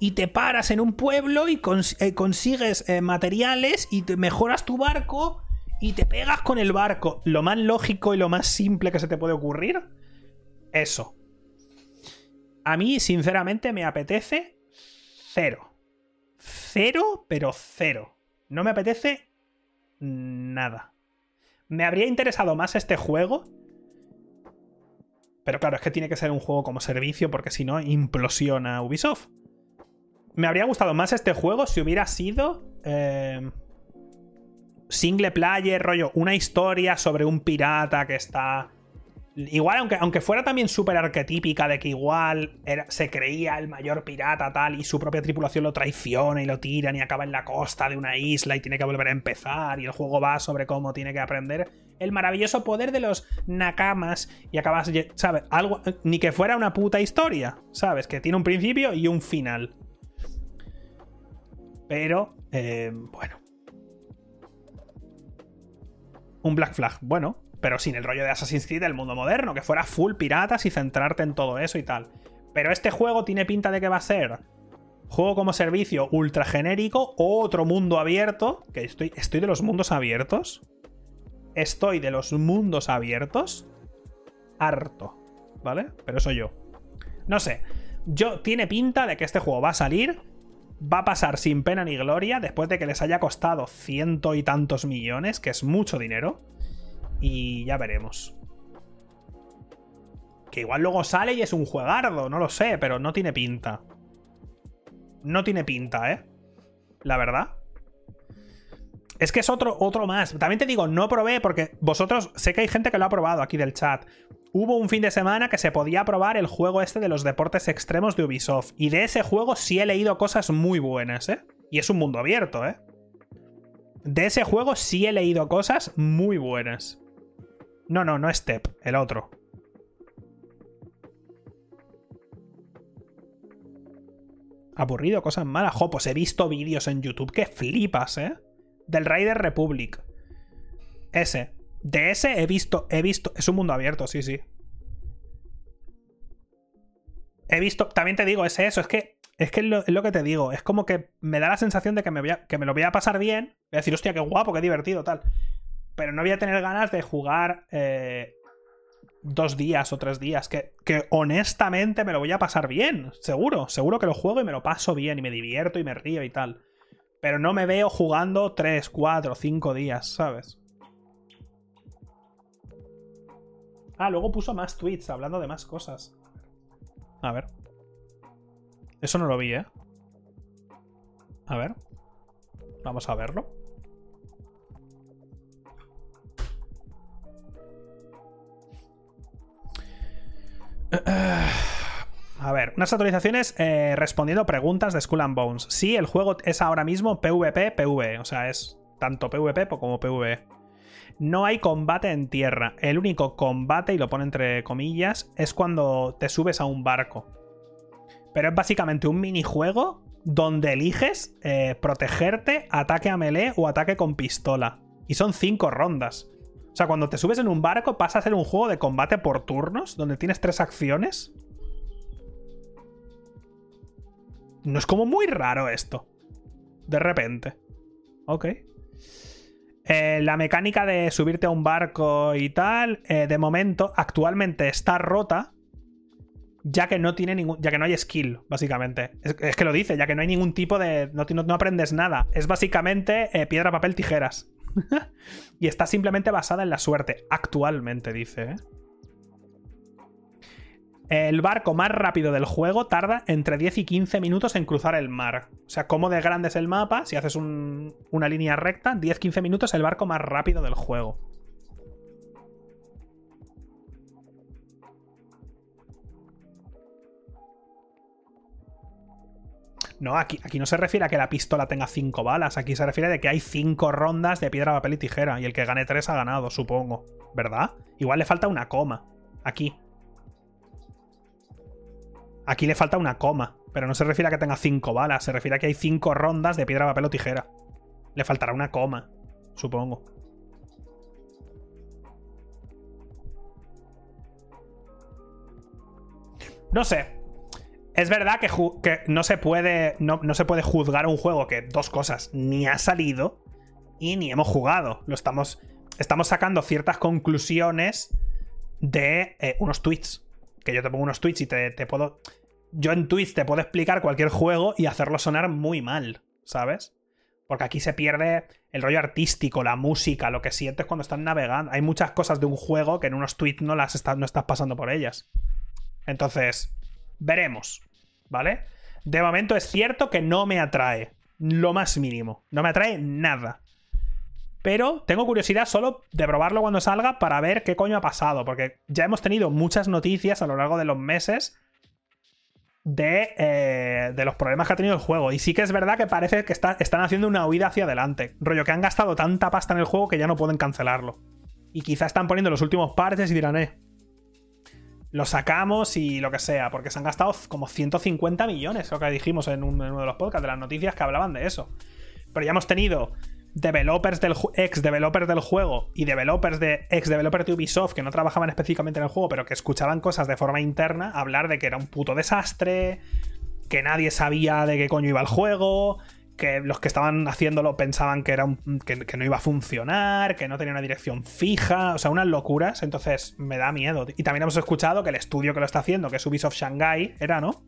y te paras en un pueblo y eh, consigues eh, materiales y te mejoras tu barco y te pegas con el barco. Lo más lógico y lo más simple que se te puede ocurrir, eso. A mí, sinceramente, me apetece cero. Cero, pero cero. No me apetece nada. Me habría interesado más este juego. Pero claro, es que tiene que ser un juego como servicio porque si no implosiona Ubisoft me habría gustado más este juego si hubiera sido eh, single player, rollo, una historia sobre un pirata que está... Igual, aunque, aunque fuera también súper arquetípica de que igual se creía el mayor pirata tal y su propia tripulación lo traiciona y lo tiran y acaba en la costa de una isla y tiene que volver a empezar y el juego va sobre cómo tiene que aprender el maravilloso poder de los nakamas y acabas, ¿sabes? Algo, ni que fuera una puta historia, ¿sabes? Que tiene un principio y un final. Pero, eh, bueno. Un Black Flag, bueno, pero sin el rollo de Assassin's Creed del mundo moderno, que fuera full piratas y centrarte en todo eso y tal. Pero este juego tiene pinta de que va a ser juego como servicio ultra genérico, otro mundo abierto, que estoy, estoy de los mundos abiertos. Estoy de los mundos abiertos. Harto, ¿vale? Pero eso yo. No sé. Yo tiene pinta de que este juego va a salir va a pasar sin pena ni gloria después de que les haya costado ciento y tantos millones, que es mucho dinero. Y ya veremos. Que igual luego sale y es un juegardo, no lo sé, pero no tiene pinta. No tiene pinta, ¿eh? La verdad. Es que es otro, otro más. También te digo, no probé porque vosotros, sé que hay gente que lo ha probado aquí del chat. Hubo un fin de semana que se podía probar el juego este de los deportes extremos de Ubisoft. Y de ese juego sí he leído cosas muy buenas, ¿eh? Y es un mundo abierto, ¿eh? De ese juego sí he leído cosas muy buenas. No, no, no Step, el otro. Aburrido, cosas malas. Jo, pues he visto vídeos en YouTube que flipas, ¿eh? del Raider Republic. Ese. De ese he visto, he visto. Es un mundo abierto, sí, sí. He visto. También te digo, es eso. Es que. Es que es lo, que te digo. Es como que me da la sensación de que me, voy que me lo voy a pasar bien. Voy a decir, hostia, qué guapo, qué divertido, tal. Pero no voy a tener ganas de jugar eh, dos días o tres días. Que, que honestamente me lo voy a pasar bien. Seguro. Seguro que lo juego y me lo paso bien. Y me divierto y me río y tal. Pero no me veo jugando 3, 4, 5 días, ¿sabes? Ah, luego puso más tweets hablando de más cosas. A ver. Eso no lo vi, ¿eh? A ver. Vamos a verlo. A ver, unas actualizaciones eh, respondiendo preguntas de Skull and Bones. Sí, el juego es ahora mismo PvP, PvE. O sea, es tanto PvP como PvE. No hay combate en tierra. El único combate, y lo pone entre comillas, es cuando te subes a un barco. Pero es básicamente un minijuego donde eliges eh, protegerte, ataque a melee o ataque con pistola. Y son cinco rondas. O sea, cuando te subes en un barco pasa a ser un juego de combate por turnos, donde tienes tres acciones No es como muy raro esto. De repente. Ok. Eh, la mecánica de subirte a un barco y tal, eh, de momento, actualmente está rota. ya que no tiene ningún. ya que no hay skill, básicamente. Es, que lo dice, ya que no hay ningún tipo de. no, aprendes nada. Es básicamente eh, piedra, papel, tijeras. y está simplemente basada en la suerte. Actualmente, dice, ¿eh? El barco más rápido del juego tarda entre 10 y 15 minutos en cruzar el mar. O sea, como de grande es el mapa, si haces una línea recta, 10-15 minutos el barco más rápido del juego. No, aquí, aquí no se refiere a que la pistola tenga 5 balas, aquí se refiere a que hay 5 rondas de piedra, papel y tijera, y el que gane 3 ha ganado, supongo. ¿Verdad? Igual le falta una coma. Aquí. Aquí le falta una coma, pero no se refiere a que tenga cinco balas, se refiere a que hay cinco rondas de piedra, papel o tijera. Le faltará una coma, supongo. No sé. Es verdad que, no, se puede, no, se puede juzgar un juego que dos cosas ni ha salido y ni hemos jugado. Lo estamos, estamos sacando ciertas conclusiones de eh, unos tweets. Que yo te pongo unos tweets y te, te puedo yo en Twitch te puedo explicar cualquier juego y hacerlo sonar muy mal, ¿sabes? Porque aquí se pierde el rollo artístico, la música, lo que sientes cuando estás navegando. Hay muchas cosas de un juego que en unos tweets no las no estás pasando por ellas. Entonces, veremos, ¿vale? De momento es cierto que no me atrae, lo más mínimo. No me atrae nada. Pero tengo curiosidad solo de probarlo cuando salga para ver qué coño ha pasado. Porque ya hemos tenido muchas noticias a lo largo de los meses eh, de, los problemas que ha tenido el juego. Y sí que es verdad que parece que están haciendo una huida hacia adelante. Rollo que han gastado tanta pasta en el juego que ya no pueden cancelarlo. Y quizá están poniendo los últimos partes y dirán, eh, lo sacamos y lo que sea, porque se han gastado como 150 millones, lo que dijimos en, en uno de los podcasts, de las noticias que hablaban de eso. Pero ya hemos tenido developers del ex developers del juego y developers de ex developers de Ubisoft que no trabajaban específicamente en el juego, pero que escuchaban cosas de forma interna, hablar de que era un puto desastre, que nadie sabía de qué coño iba el juego, que los que estaban haciéndolo pensaban que, era que, no iba a funcionar, que no tenía una dirección fija, o sea, unas locuras, entonces me da miedo. Y también hemos escuchado que el estudio que lo está haciendo, que es Ubisoft Shanghai, era, ¿no?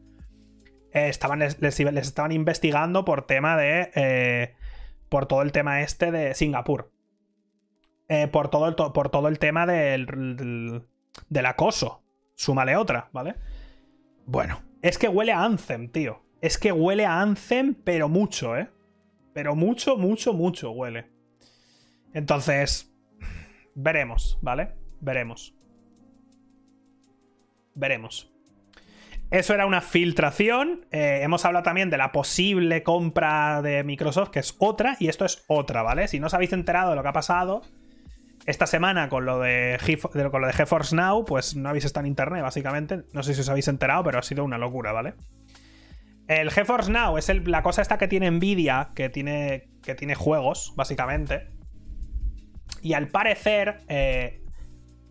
Eh, estaban, les, les, estaban investigando por tema de... Eh, por todo el tema este de Singapur. Eh, por, todo el, por todo el tema del, del, acoso. Súmale otra, ¿vale? Bueno, es que huele a Anthem, tío. Es que huele a Anthem, pero mucho, ¿eh? Pero mucho, mucho, mucho huele. Entonces, veremos, ¿vale? Veremos. Veremos. Eso era una filtración. Eh, hemos hablado también de la posible compra de Microsoft, que es otra, y esto es otra, ¿vale? Si no os habéis enterado de lo que ha pasado esta semana con lo de, con lo de GeForce Now, pues no habéis estado en internet, básicamente. No sé si os habéis enterado, pero ha sido una locura, ¿vale? El GeForce Now es la cosa esta que tiene Nvidia, que tiene, que tiene juegos, básicamente. Y al parecer, eh,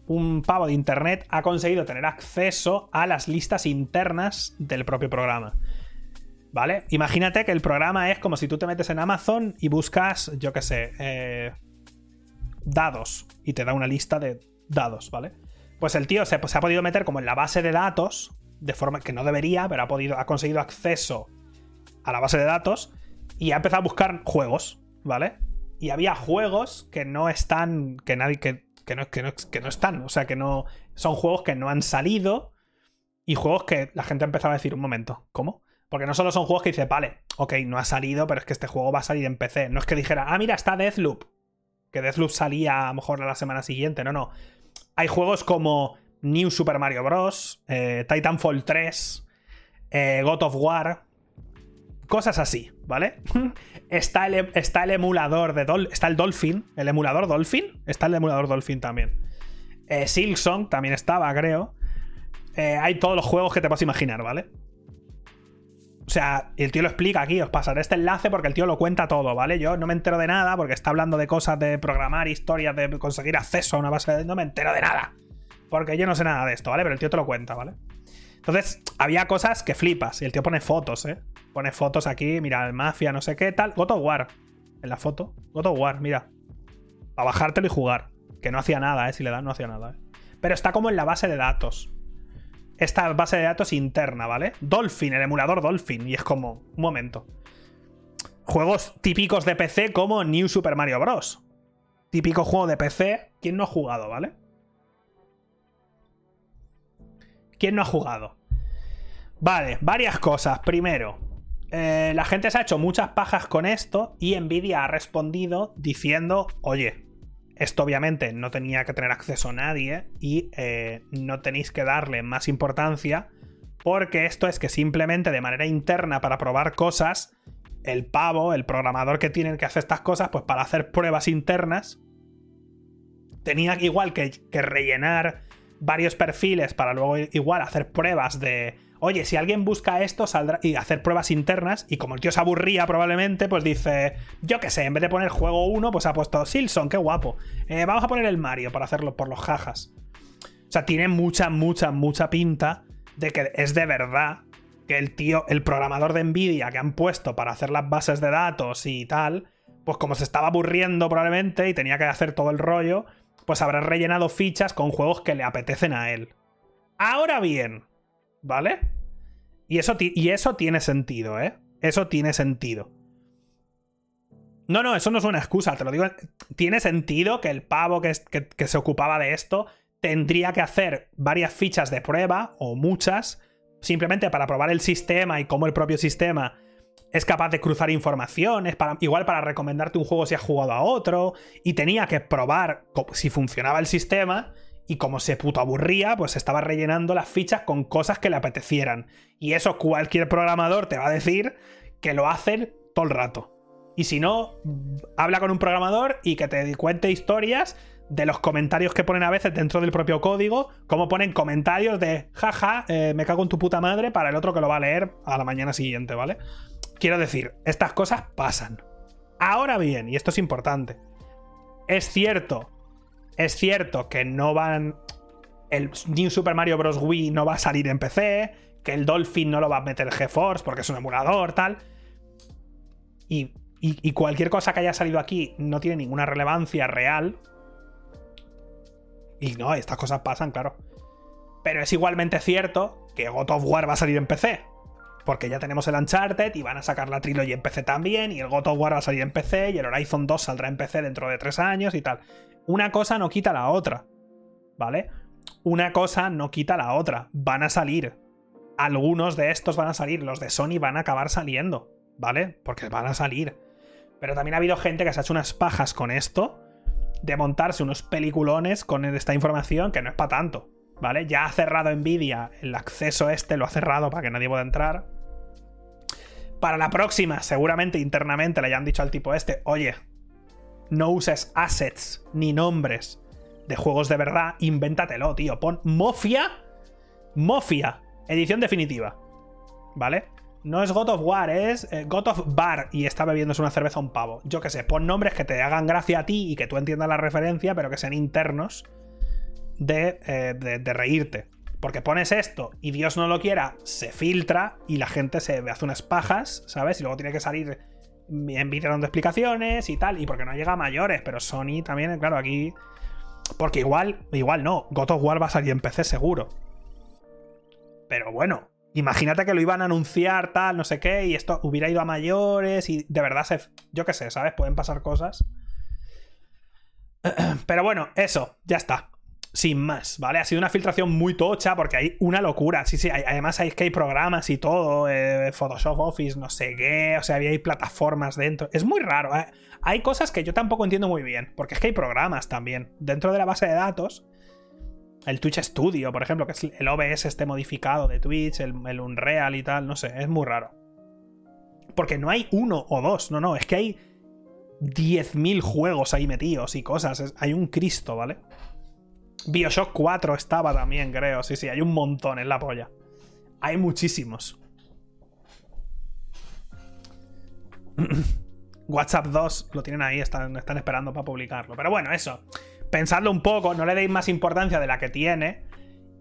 un pavo de internet ha conseguido tener acceso a las listas internas del propio programa. ¿Vale? Imagínate que el programa es como si tú te metes en Amazon y buscas, yo qué sé, eh, dados y te da una lista de dados, ¿vale? Pues el tío se, se, ha podido meter como en la base de datos, de forma que no debería, pero ha, podido, ha conseguido acceso a la base de datos y ha empezado a buscar juegos, ¿vale? Y había juegos que no están, que nadie, que que no, que, no, que no están. O sea, que no. Son juegos que no han salido. Y juegos que la gente empezaba a decir, un momento, ¿cómo? Porque no solo son juegos que dice, vale, ok, no ha salido, pero es que este juego va a salir en PC. No es que dijera, ah, mira, está Deathloop. Que Deathloop salía a lo mejor a la semana siguiente. No, no. Hay juegos como New Super Mario Bros., eh, Titanfall 3, eh, God of War, Cosas así, ¿vale? está, el, está el emulador de Dolphin. Está el Dolphin. El emulador Dolphin. Está el emulador Dolphin también. Eh, Silksong también estaba, creo. Eh, hay todos los juegos que te puedas imaginar, ¿vale? O sea, el tío lo explica aquí, os pasaré este enlace porque el tío lo cuenta todo, ¿vale? Yo no me entero de nada porque está hablando de cosas de programar, historias, de conseguir acceso a una base de... No me entero de nada. Porque yo no sé nada de esto, ¿vale? Pero el tío te lo cuenta, ¿vale? Entonces, había cosas que flipas. Y el tío pone fotos, ¿eh? Pone fotos aquí, mira, Mafia, no sé qué, tal. God of War. En la foto. God of War, mira. Para bajártelo y jugar. Que no hacía nada, ¿eh? Si le das, no hacía nada, ¿eh? Pero está como en la base de datos. esta base de datos interna, ¿vale? Dolphin, el emulador Dolphin. Y es como, un momento. Juegos típicos de PC como New Super Mario Bros. Típico juego de PC. ¿Quién no ha jugado, vale? ¿Quién no ha jugado? Vale, varias cosas. Primero, eh, la gente se ha hecho muchas pajas con esto y Nvidia ha respondido diciendo, oye, esto obviamente no tenía que tener acceso a nadie y eh, no tenéis que darle más importancia porque esto es que simplemente de manera interna para probar cosas, el pavo, el programador que tiene que hacer estas cosas, pues para hacer pruebas internas, tenía igual que, que rellenar varios perfiles para luego igual hacer pruebas de oye, si alguien busca esto, saldrá y hacer pruebas internas. Y como el tío se aburría probablemente, pues dice, yo qué sé, en vez de poner juego 1, pues ha puesto Silson, qué guapo. Eh, vamos a poner el Mario para hacerlo por los jajas. O sea, tiene mucha, mucha, mucha pinta de que es de verdad que el tío, el programador de Nvidia que han puesto para hacer las bases de datos y tal, pues como se estaba aburriendo probablemente y tenía que hacer todo el rollo, pues habrá rellenado fichas con juegos que le apetecen a él. Ahora bien, ¿Vale? Y eso, y eso tiene sentido, ¿eh? Eso tiene sentido. No, no, eso no es una excusa, te lo digo. Tiene sentido que el pavo que, que, se ocupaba de esto tendría que hacer varias fichas de prueba, o muchas, simplemente para probar el sistema y cómo el propio sistema es capaz de cruzar informaciones, para, igual para recomendarte un juego si has jugado a otro, y tenía que probar si funcionaba el sistema y como se puto aburría, pues estaba rellenando las fichas con cosas que le apetecieran. Y eso cualquier programador te va a decir que lo hacen todo el rato. Y si no, habla con un programador y que te cuente historias de los comentarios que ponen a veces dentro del propio código, como ponen comentarios de jaja, eh, me cago en tu puta madre para el otro que lo va a leer a la mañana siguiente, ¿vale? Quiero decir, estas cosas pasan. Ahora bien, y esto es importante, es cierto es cierto que no van. El New Super Mario Bros. Wii no va a salir en PC. Que el Dolphin no lo va a meter GeForce porque es un emulador, tal. Y, y, cualquier cosa que haya salido aquí no tiene ninguna relevancia real. Y no, estas cosas pasan, claro. Pero es igualmente cierto que God of War va a salir en PC. Porque ya tenemos el Uncharted y van a sacar la trilogy en PC también. Y el God of War va a salir en PC. Y el Horizon 2 saldrá en PC dentro de tres años y tal. Una cosa no quita la otra. ¿Vale? Una cosa no quita la otra. Van a salir. Algunos de estos van a salir. Los de Sony van a acabar saliendo. ¿Vale? Porque van a salir. Pero también ha habido gente que se ha hecho unas pajas con esto. De montarse unos peliculones con esta información que no es para tanto. ¿Vale? Ya ha cerrado Nvidia el acceso este, lo ha cerrado para que nadie pueda entrar. Para la próxima, seguramente internamente le hayan dicho al tipo este, oye, no uses assets ni nombres de juegos de verdad, invéntatelo, tío. Pon Mafia, Mafia, edición definitiva. ¿Vale? No es God of War, es eh, God of Bar y está bebiéndose una cerveza un pavo. Yo qué sé, pon nombres que te hagan gracia a ti y que tú entiendas la referencia, pero que sean internos de, eh, de, reírte. Porque pones esto y Dios no lo quiera, se filtra y la gente se hace unas pajas, ¿sabes? Y luego tiene que salir en vídeo dando explicaciones y tal, y porque no llega a mayores, pero Sony también, claro, aquí... Porque igual, igual no, God of War va a salir en PC seguro. Pero bueno, imagínate que lo iban a anunciar tal, no sé qué, y esto hubiera ido a mayores y de verdad se... Yo qué sé, ¿sabes? Pueden pasar cosas. Pero bueno, eso, ya está sin más, ¿vale? Ha sido una filtración muy tocha porque hay una locura. Sí, sí, además hay que hay programas y todo, eh, Photoshop Office, no sé qué, o sea, había hay plataformas dentro. Es muy raro, ¿eh? Hay cosas que yo tampoco entiendo muy bien, porque es que hay programas también. Dentro de la base de datos, el Twitch Studio, por ejemplo, que es el OBS este modificado de Twitch, el, Unreal y tal, no sé, es muy raro. Porque no hay uno o dos, no, no, es que hay 10.000 juegos ahí metidos y cosas, hay un Cristo, ¿vale? Bioshock 4 estaba también, creo. Sí, sí, hay un montón en la polla. Hay muchísimos. WhatsApp 2 lo tienen ahí, están, están esperando para publicarlo. Pero bueno, eso. Pensadlo un poco, no le deis más importancia de la que tiene.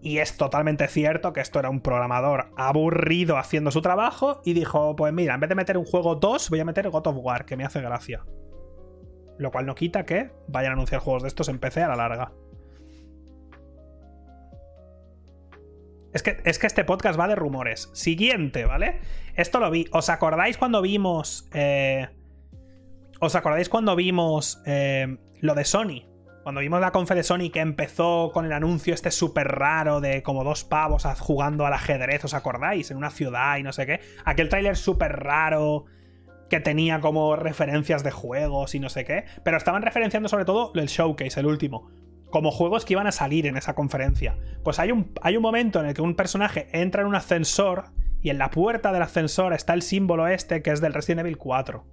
Y es totalmente cierto que esto era un programador aburrido haciendo su trabajo y dijo, pues mira, en vez de meter un juego 2, voy a meter God of War, que me hace gracia. Lo cual no quita que vayan a anunciar juegos de estos en PC a la larga. Es que, es que este podcast va de rumores. Siguiente, ¿vale? Esto lo vi. ¿Os acordáis cuando vimos. Eh, ¿Os acordáis cuando vimos eh, lo de Sony? Cuando vimos la confe de Sony que empezó con el anuncio este súper raro de como dos pavos jugando al ajedrez, ¿os acordáis? En una ciudad y no sé qué. Aquel tráiler súper raro que tenía como referencias de juegos y no sé qué. Pero estaban referenciando sobre todo el showcase, el último como juegos que iban a salir en esa conferencia. Pues hay un, hay un momento en el que un personaje entra en un ascensor y en la puerta del ascensor está el símbolo este que es del Resident Evil 4.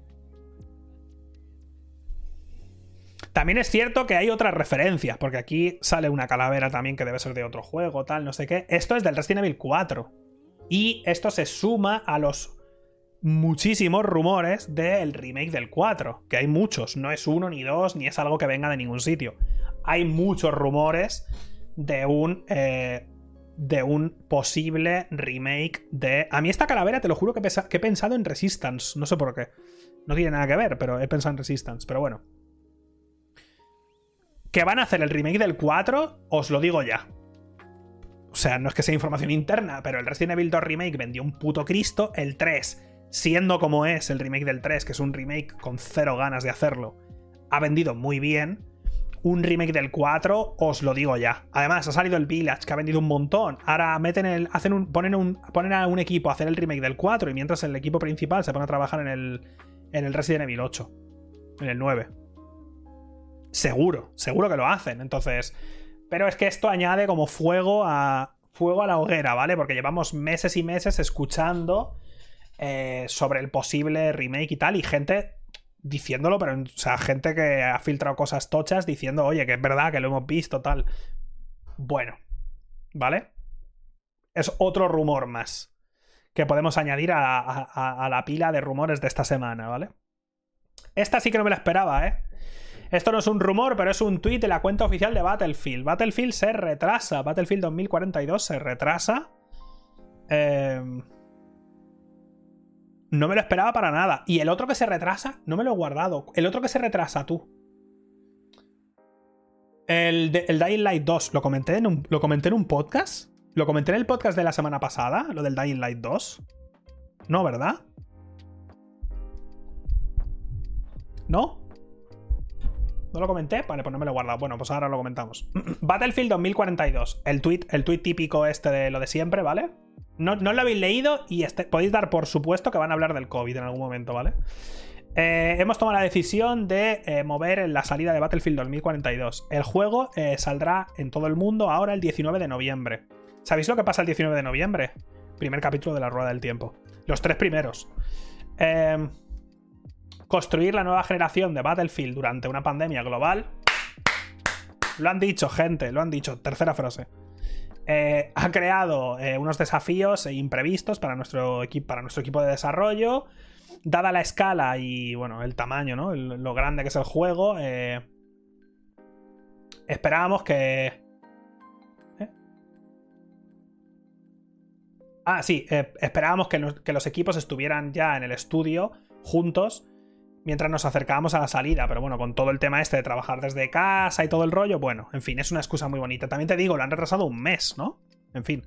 También es cierto que hay otras referencias, porque aquí sale una calavera también que debe ser de otro juego, tal, no sé qué. Esto es del Resident Evil 4. Y esto se suma a los muchísimos rumores del remake del 4, que hay muchos, no es uno ni dos, ni es algo que venga de ningún sitio hay muchos rumores de un. Eh, de un posible remake de. A mí esta calavera, te lo juro que, he pensado en Resistance. No sé por qué. No tiene nada que ver, pero he pensado en Resistance. Pero bueno. Que van a hacer el remake del 4, os lo digo ya. O sea, no es que sea información interna, pero el Resident Evil 2 Remake vendió un puto Cristo. El 3, siendo como es el remake del 3, que es un remake con cero ganas de hacerlo, ha vendido muy bien un remake del 4, os lo digo ya. Además, ha salido el Village, que ha vendido un montón. Ahora meten el. Hacen un. Ponen un. Ponen a un equipo a hacer el remake del 4. Y mientras el equipo principal se pone a trabajar en el. En el Resident Evil 8. En el 9. Seguro, seguro que lo hacen. Entonces. Pero es que esto añade como fuego a. Fuego a la hoguera, ¿vale? Porque llevamos meses y meses escuchando. Eh, sobre el posible remake y tal. Y gente diciéndolo, pero, o sea, gente que ha filtrado cosas tochas diciendo, oye, que es verdad, que lo hemos visto, tal. Bueno, ¿vale? Es otro rumor más que podemos añadir a, la pila de rumores de esta semana, ¿vale? Esta sí que no me la esperaba, ¿eh? Esto no es un rumor, pero es un tweet de la cuenta oficial de Battlefield. Battlefield se retrasa. Battlefield 2042 se retrasa. Eh no me lo esperaba para nada. Y el otro que se retrasa, no me lo he guardado. El otro que se retrasa, tú. El, el Dying Light 2, ¿lo comenté, en un, ¿lo comenté en un podcast? ¿Lo comenté en el podcast de la semana pasada? Lo del Dying Light 2. No, ¿verdad? ¿No? ¿No lo comenté? Vale, pues no me lo he guardado. Bueno, pues ahora lo comentamos. Battlefield 2042. El tweet, el tweet típico este de lo de siempre, ¿vale? No, lo habéis leído y este, podéis dar por supuesto que van a hablar del COVID en algún momento, ¿vale? Eh, hemos tomado la decisión de eh, mover la salida de Battlefield 2042. El juego eh, saldrá en todo el mundo ahora el 19 de noviembre. ¿Sabéis lo que pasa el 19 de noviembre? Primer capítulo de la Rueda del Tiempo. Los tres primeros. Em, construir la nueva generación de Battlefield durante una pandemia global. Lo han dicho, gente, lo han dicho. Tercera frase. Eh, ha creado eh, unos desafíos imprevistos para nuestro, para nuestro equipo de desarrollo. Dada la escala y bueno, el tamaño, ¿no? lo grande que es el juego. Eh, esperábamos que. Ah, sí, esperábamos que, que los equipos estuvieran ya en el estudio juntos mientras nos acercábamos a la salida. Pero bueno, con todo el tema este de trabajar desde casa y todo el rollo, bueno, en fin, es una excusa muy bonita. También te digo, lo han retrasado un mes, ¿no? En fin.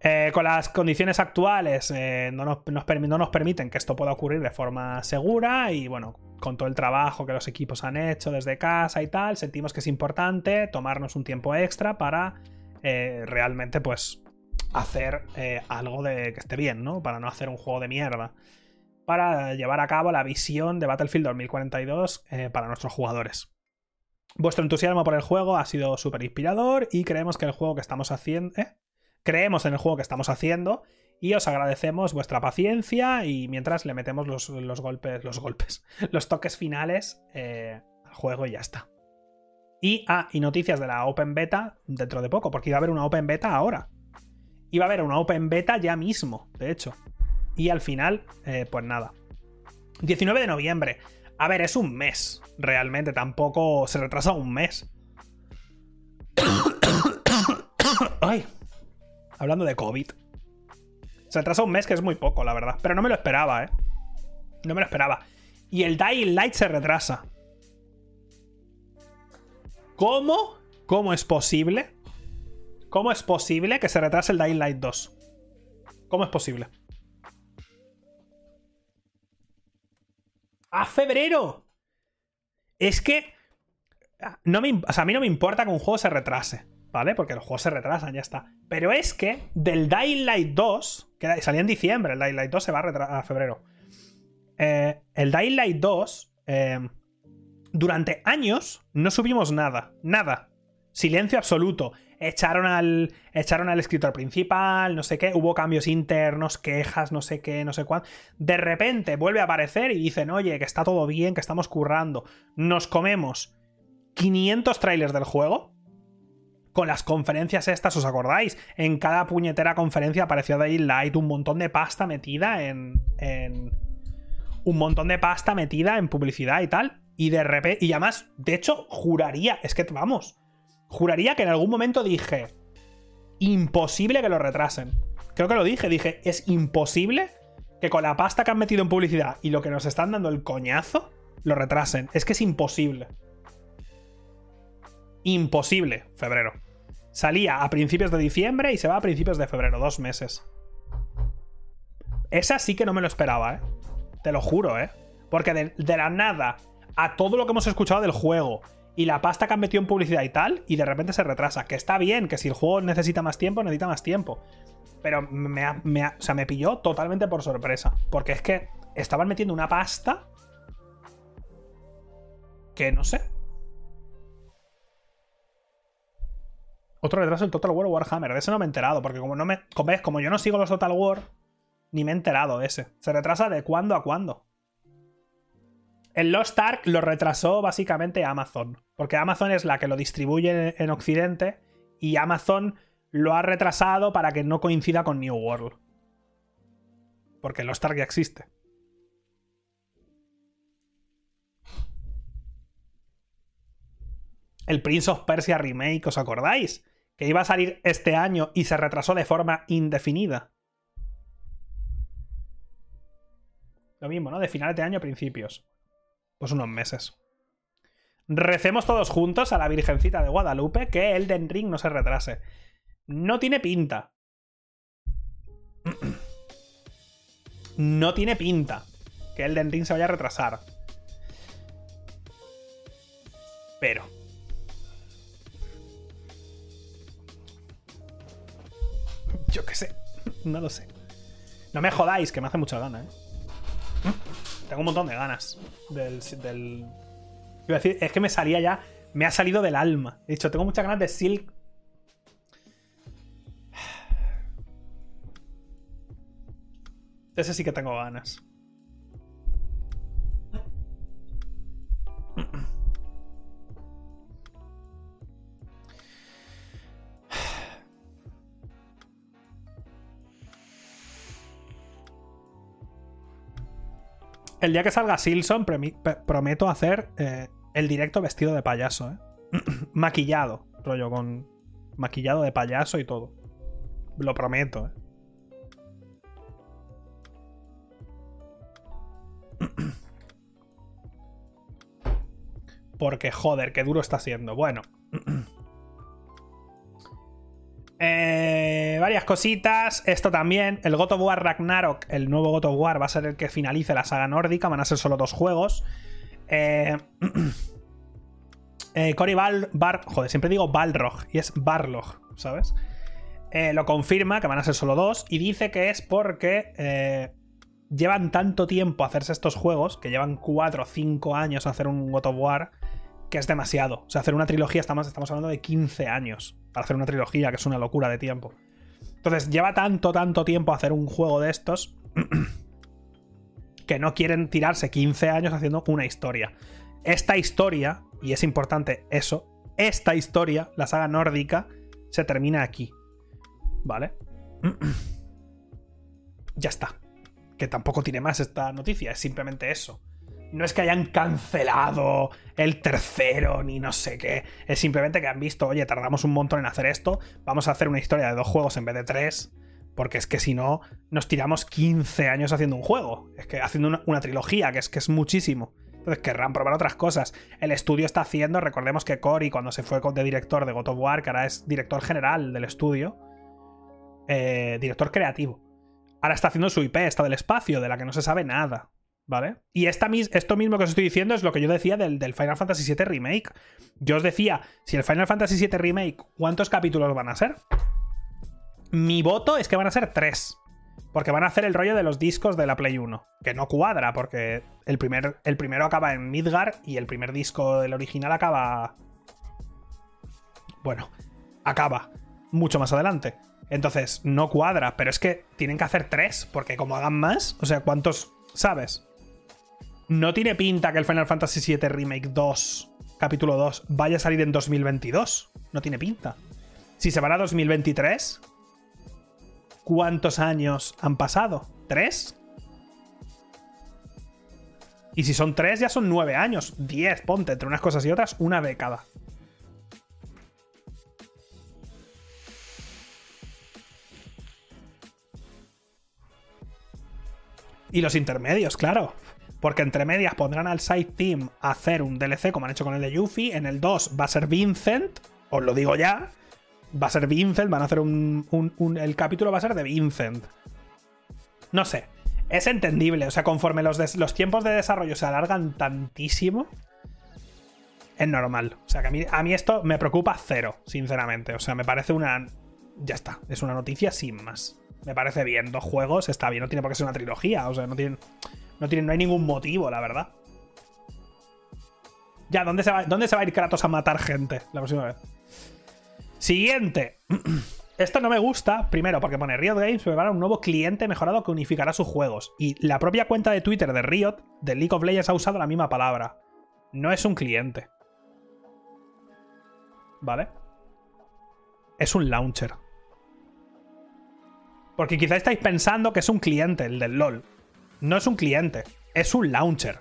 Eh, con las condiciones actuales eh, no, nos, no, nos, permiten que esto pueda ocurrir de forma segura y bueno, con todo el trabajo que los equipos han hecho desde casa y tal, sentimos que es importante tomarnos un tiempo extra para eh, realmente pues hacer algo de que esté bien, ¿no? Para no hacer un juego de mierda para llevar a cabo la visión de Battlefield 2042 eh, para nuestros jugadores. Vuestro entusiasmo por el juego ha sido súper inspirador y creemos que el juego que estamos haciendo... ¿eh? Creemos en el juego que estamos haciendo y os agradecemos vuestra paciencia y mientras le metemos los, golpes, los golpes, los toques finales eh, al juego y ya está. Y, ah, y noticias de la Open Beta dentro de poco, porque iba a haber una Open Beta ahora. Iba a haber una Open Beta ya mismo, de hecho. Y al final, eh, pues nada. 19 de noviembre. A ver, es un mes, realmente. Tampoco se retrasa un mes. Ay. Hablando de COVID. Se retrasa un mes, que es muy poco, la verdad. Pero no me lo esperaba, ¿eh? No me lo esperaba. Y el Dying Light se retrasa. ¿Cómo? ¿Cómo es posible? ¿Cómo es posible que se retrase el Dying Light 2? ¿Cómo es posible? ¡A febrero! Es que. No me, o sea, a mí no me importa que un juego se retrase, ¿vale? Porque los juegos se retrasan, ya está. Pero es que del Dying Light 2, que salía en diciembre, el Dying Light 2 se va a, a febrero. Eh, el Dying Light 2, eh, durante años no subimos nada, nada. Silencio absoluto echaron al, echaron al escritor principal, no sé qué, hubo cambios internos, quejas, no sé qué, no sé cuánto. De repente vuelve a aparecer y dicen, oye, que está todo bien, que estamos currando. Nos comemos 500 trailers del juego. Con las conferencias estas, ¿os acordáis? En cada puñetera conferencia apareció Light un montón de pasta metida en, en... Un montón de pasta metida en publicidad y tal. Y de repente... Y además, de hecho, juraría... Es que, vamos Juraría que en algún momento dije, imposible que lo retrasen. Creo que lo dije, dije, es imposible que con la pasta que han metido en publicidad y lo que nos están dando el coñazo, lo retrasen. Es que es imposible. Imposible, febrero. Salía a principios de diciembre y se va a principios de febrero, dos meses. Esa sí que no me lo esperaba, ¿eh? Te lo juro, ¿eh? Porque de, de la nada a todo lo que hemos escuchado del juego, y la pasta que han metido en publicidad y tal, y de repente se retrasa. Que está bien, que si el juego necesita más tiempo, necesita más tiempo. Pero me, me, o sea, me pilló totalmente por sorpresa. Porque es que estaban metiendo una pasta que no sé. Otro retraso el Total War Warhammer. De ese no me he enterado, porque como no me. Como, como yo no sigo los Total War, ni me he enterado de ese. Se retrasa de cuándo a cuándo. El Lost Ark lo retrasó básicamente Amazon, porque Amazon es la que lo distribuye en Occidente y Amazon lo ha retrasado para que no coincida con New World. Porque Lost Ark ya existe. El Prince of Persia Remake, ¿os acordáis? Que iba a salir este año y se retrasó de forma indefinida. Lo mismo, ¿no? De finales de año a principios pues unos meses. Recemos todos juntos a la Virgencita de Guadalupe que Elden Ring no se retrase. No tiene pinta. No tiene pinta que Elden Ring se vaya a retrasar. Pero. Yo qué sé. No lo sé. No me jodáis, que me hace mucha gana, ¿eh? Tengo un montón de ganas del. del... Es que me salía ya. Me ha salido del alma. He dicho, tengo muchas ganas de Silk. Ese sí que tengo ganas. El día que salga Silson, prometo hacer eh, el directo vestido de payaso, ¿eh? Maquillado, rollo, con maquillado de payaso y todo. Lo prometo, ¿eh? Porque, joder, qué duro está siendo. Bueno. Eh, varias cositas. Esto también. El God of War Ragnarok, el nuevo God of War, va a ser el que finalice la saga nórdica. Van a ser solo dos juegos. Eh, eh, Cory Bar, Joder, siempre digo Balrog. Y es Barlog, ¿sabes? Eh, lo confirma que van a ser solo dos. Y dice que es porque. llevan tanto tiempo hacerse estos juegos. Que llevan 4 o 5 años a hacer un God of War que es demasiado. O sea, hacer una trilogía, estamos, estamos hablando de 15 años para hacer una trilogía, que es una locura de tiempo. Entonces, lleva tanto, tanto tiempo hacer un juego de estos que no quieren tirarse 15 años haciendo una historia. Esta historia, y es importante eso, esta historia, la saga nórdica, se termina aquí. ¿Vale? ya está. Que tampoco tiene más esta noticia, es simplemente eso no es que hayan cancelado el tercero ni no sé qué. Es simplemente que han visto, oye, tardamos un montón en hacer esto, vamos a hacer una historia de dos juegos en vez de tres. Porque es que si no, nos tiramos 15 años haciendo un juego. Es que haciendo una, trilogía, que es que es muchísimo. Entonces querrán probar otras cosas. El estudio está haciendo, recordemos que Cory, cuando se fue de director de God of War, que ahora es director general del estudio, eh, director creativo. Ahora está haciendo su IP, esta del espacio, de la que no se sabe nada. ¿Vale? Y esta, esto mismo que os estoy diciendo es lo que yo decía del, del, Final Fantasy VII Remake. Yo os decía, si el Final Fantasy VII Remake, ¿cuántos capítulos van a ser? Mi voto es que van a ser tres. Porque van a hacer el rollo de los discos de la Play 1. Que no cuadra, porque el, primer, el primero acaba en Midgar y el primer disco del original acaba. Bueno, acaba mucho más adelante. Entonces, no cuadra, pero es que tienen que hacer tres, porque como hagan más, o sea, ¿cuántos? ¿Sabes? No tiene pinta que el Final Fantasy VII Remake 2, capítulo 2, vaya a salir en 2022. No tiene pinta. Si se van a 2023, ¿cuántos años han pasado? ¿Tres? Y si son tres, ya son nueve años. Diez, ponte, entre unas cosas y otras, una década. Y los intermedios, claro. Porque entre medias pondrán al Side Team a hacer un DLC como han hecho con el de Yuffie. En el 2 va a ser Vincent, os lo digo ya. Va a ser Vincent, van a hacer un, El capítulo va a ser de Vincent. No sé. Es entendible. O sea, conforme los, tiempos de desarrollo se alargan tantísimo. Es normal. O sea, que a mí, a mí esto me preocupa cero, sinceramente. O sea, me parece una. Ya está. Es una noticia sin más. Me parece bien. Dos juegos está bien. No tiene por qué ser una trilogía. O sea, no tienen. No, no hay ningún motivo, la verdad. Ya, ¿dónde se, va, ¿dónde se va a ir Kratos a matar gente la próxima vez? Siguiente. Esto no me gusta, primero, porque pone Riot Games prepara un nuevo cliente mejorado que unificará sus juegos. Y la propia cuenta de Twitter de Riot, de League of Legends, ha usado la misma palabra. No es un cliente. ¿Vale? Es un launcher. Porque quizá estáis pensando que es un cliente, el del LOL no es un cliente, es un launcher.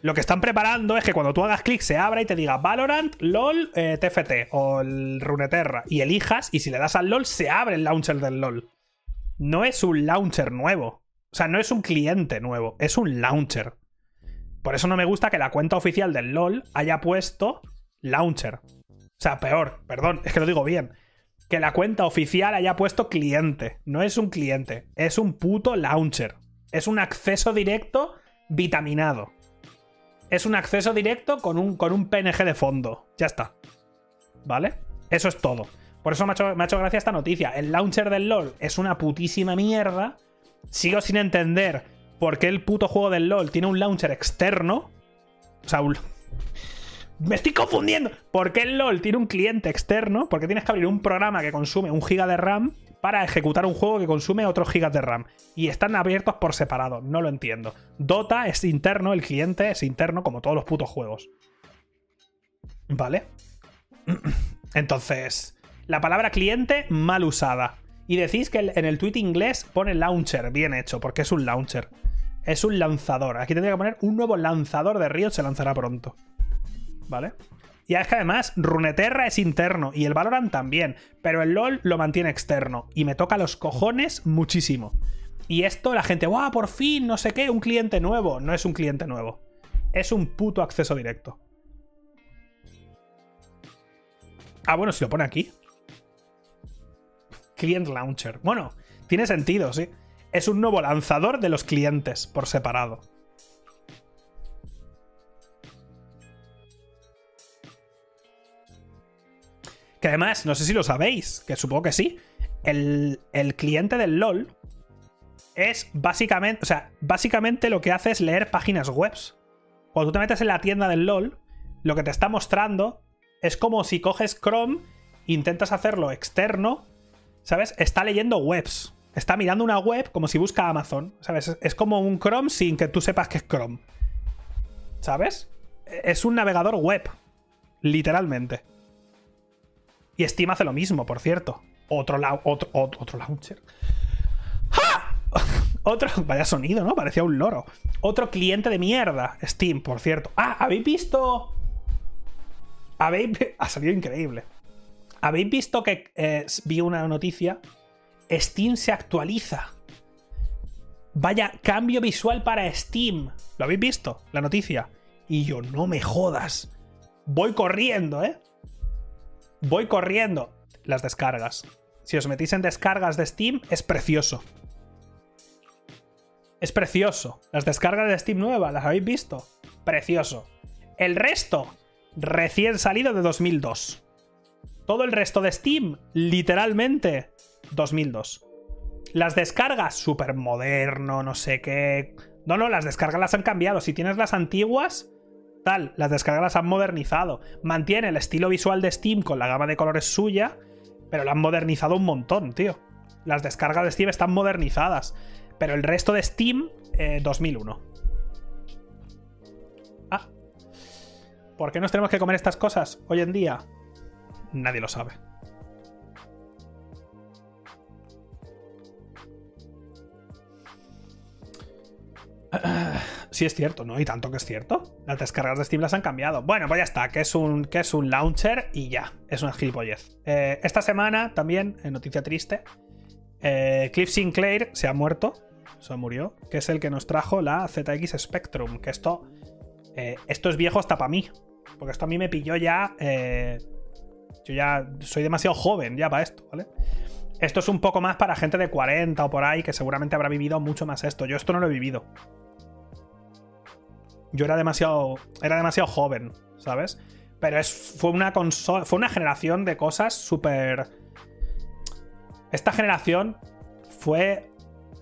Lo que están preparando es que cuando tú hagas clic se abra y te diga Valorant, LOL, TFT eh, o el Runeterra y elijas y si le das al LOL se abre el launcher del LOL. No es un launcher nuevo. O sea, no es un cliente nuevo, es un launcher. Por eso no me gusta que la cuenta oficial del LOL haya puesto launcher. O sea, peor, perdón, es que lo digo bien. Que la cuenta oficial haya puesto cliente. No es un cliente, es un puto launcher. Es un acceso directo vitaminado. Es un acceso directo con un, con un PNG de fondo. Ya está. ¿Vale? Eso es todo. Por eso me ha, hecho, me ha hecho gracia esta noticia. El launcher del LOL es una putísima mierda. Sigo sin entender por qué el puto juego del LOL tiene un launcher externo. O sea, Me estoy confundiendo. ¿Por qué el LOL tiene un cliente externo? ¿Por qué tienes que abrir un programa que consume un giga de RAM para ejecutar un juego que consume otros gigas de RAM. Y están abiertos por separado, no lo entiendo. Dota es interno, el cliente es interno como todos los putos juegos. ¿Vale? Entonces, la palabra cliente mal usada. Y decís que en el tweet inglés pone launcher, bien hecho, porque es un launcher. Es un lanzador. Aquí tendría que poner un nuevo lanzador de Riot, se lanzará pronto. ¿Vale? Y es que además, Runeterra es interno y el Valorant también, pero el LOL lo mantiene externo y me toca los cojones muchísimo. Y esto la gente, ¡guau! Por fin, no sé qué, un cliente nuevo. No es un cliente nuevo. Es un puto acceso directo. Ah, bueno, si lo pone aquí. Client Launcher. Bueno, tiene sentido, sí. Es un nuevo lanzador de los clientes por separado. Que además, no sé si lo sabéis, que supongo que sí. El, cliente del LOL es básicamente. O sea, básicamente lo que hace es leer páginas web. Cuando tú te metes en la tienda del LOL, lo que te está mostrando es como si coges Chrome, intentas hacerlo externo, ¿sabes? Está leyendo webs. Está mirando una web como si busca Amazon, ¿sabes? Es como un Chrome sin que tú sepas que es Chrome. ¿Sabes? Es un navegador web. Literalmente. Y Steam hace lo mismo, por cierto. Otro, launcher. ¡Ja! Otro. Vaya sonido, ¿no? Parecía un loro. Otro cliente de mierda. Steam, por cierto. Ah, ¿habéis visto? ¿Habéis. Ha salido increíble. ¿Habéis visto que eh, vi una noticia? Steam se actualiza. Vaya cambio visual para Steam. ¿Lo habéis visto? La noticia. Y yo, no me jodas. Voy corriendo, ¿eh? Voy corriendo. Las descargas. Si os metís en descargas de Steam, es precioso. Es precioso. Las descargas de Steam nuevas, ¿las habéis visto? Precioso. El resto, recién salido de 2002. Todo el resto de Steam, literalmente, 2002. Las descargas, súper moderno, no sé qué. No, no, las descargas las han cambiado. Si tienes las antiguas, tal, las descargas las han modernizado. Mantiene el estilo visual de Steam con la gama de colores suya, pero la han modernizado un montón, tío. Las descargas de Steam están modernizadas. Pero el resto de Steam, 2001. Eh, ah. ¿Por qué nos tenemos que comer estas cosas hoy en día? Nadie lo sabe. Sí es cierto, ¿no? Y tanto que es cierto. Las descargas de Steam las han cambiado. Bueno, pues ya está, que es un, que es un launcher y ya. Es una gilipollez. Eh, esta semana también, en noticia triste, eh, Cliff Sinclair se ha muerto. Se murió. Que es el que nos trajo la ZX Spectrum. Que esto. Eh, esto es viejo hasta para mí. Porque esto a mí me pilló ya. yo ya soy demasiado joven ya para esto, ¿vale? Esto es un poco más para gente de 40 o por ahí que seguramente habrá vivido mucho más esto. Yo esto no lo he vivido. Yo era demasiado. Era demasiado joven, ¿sabes? Pero es, fue una consola. Fue una generación de cosas súper. Esta generación fue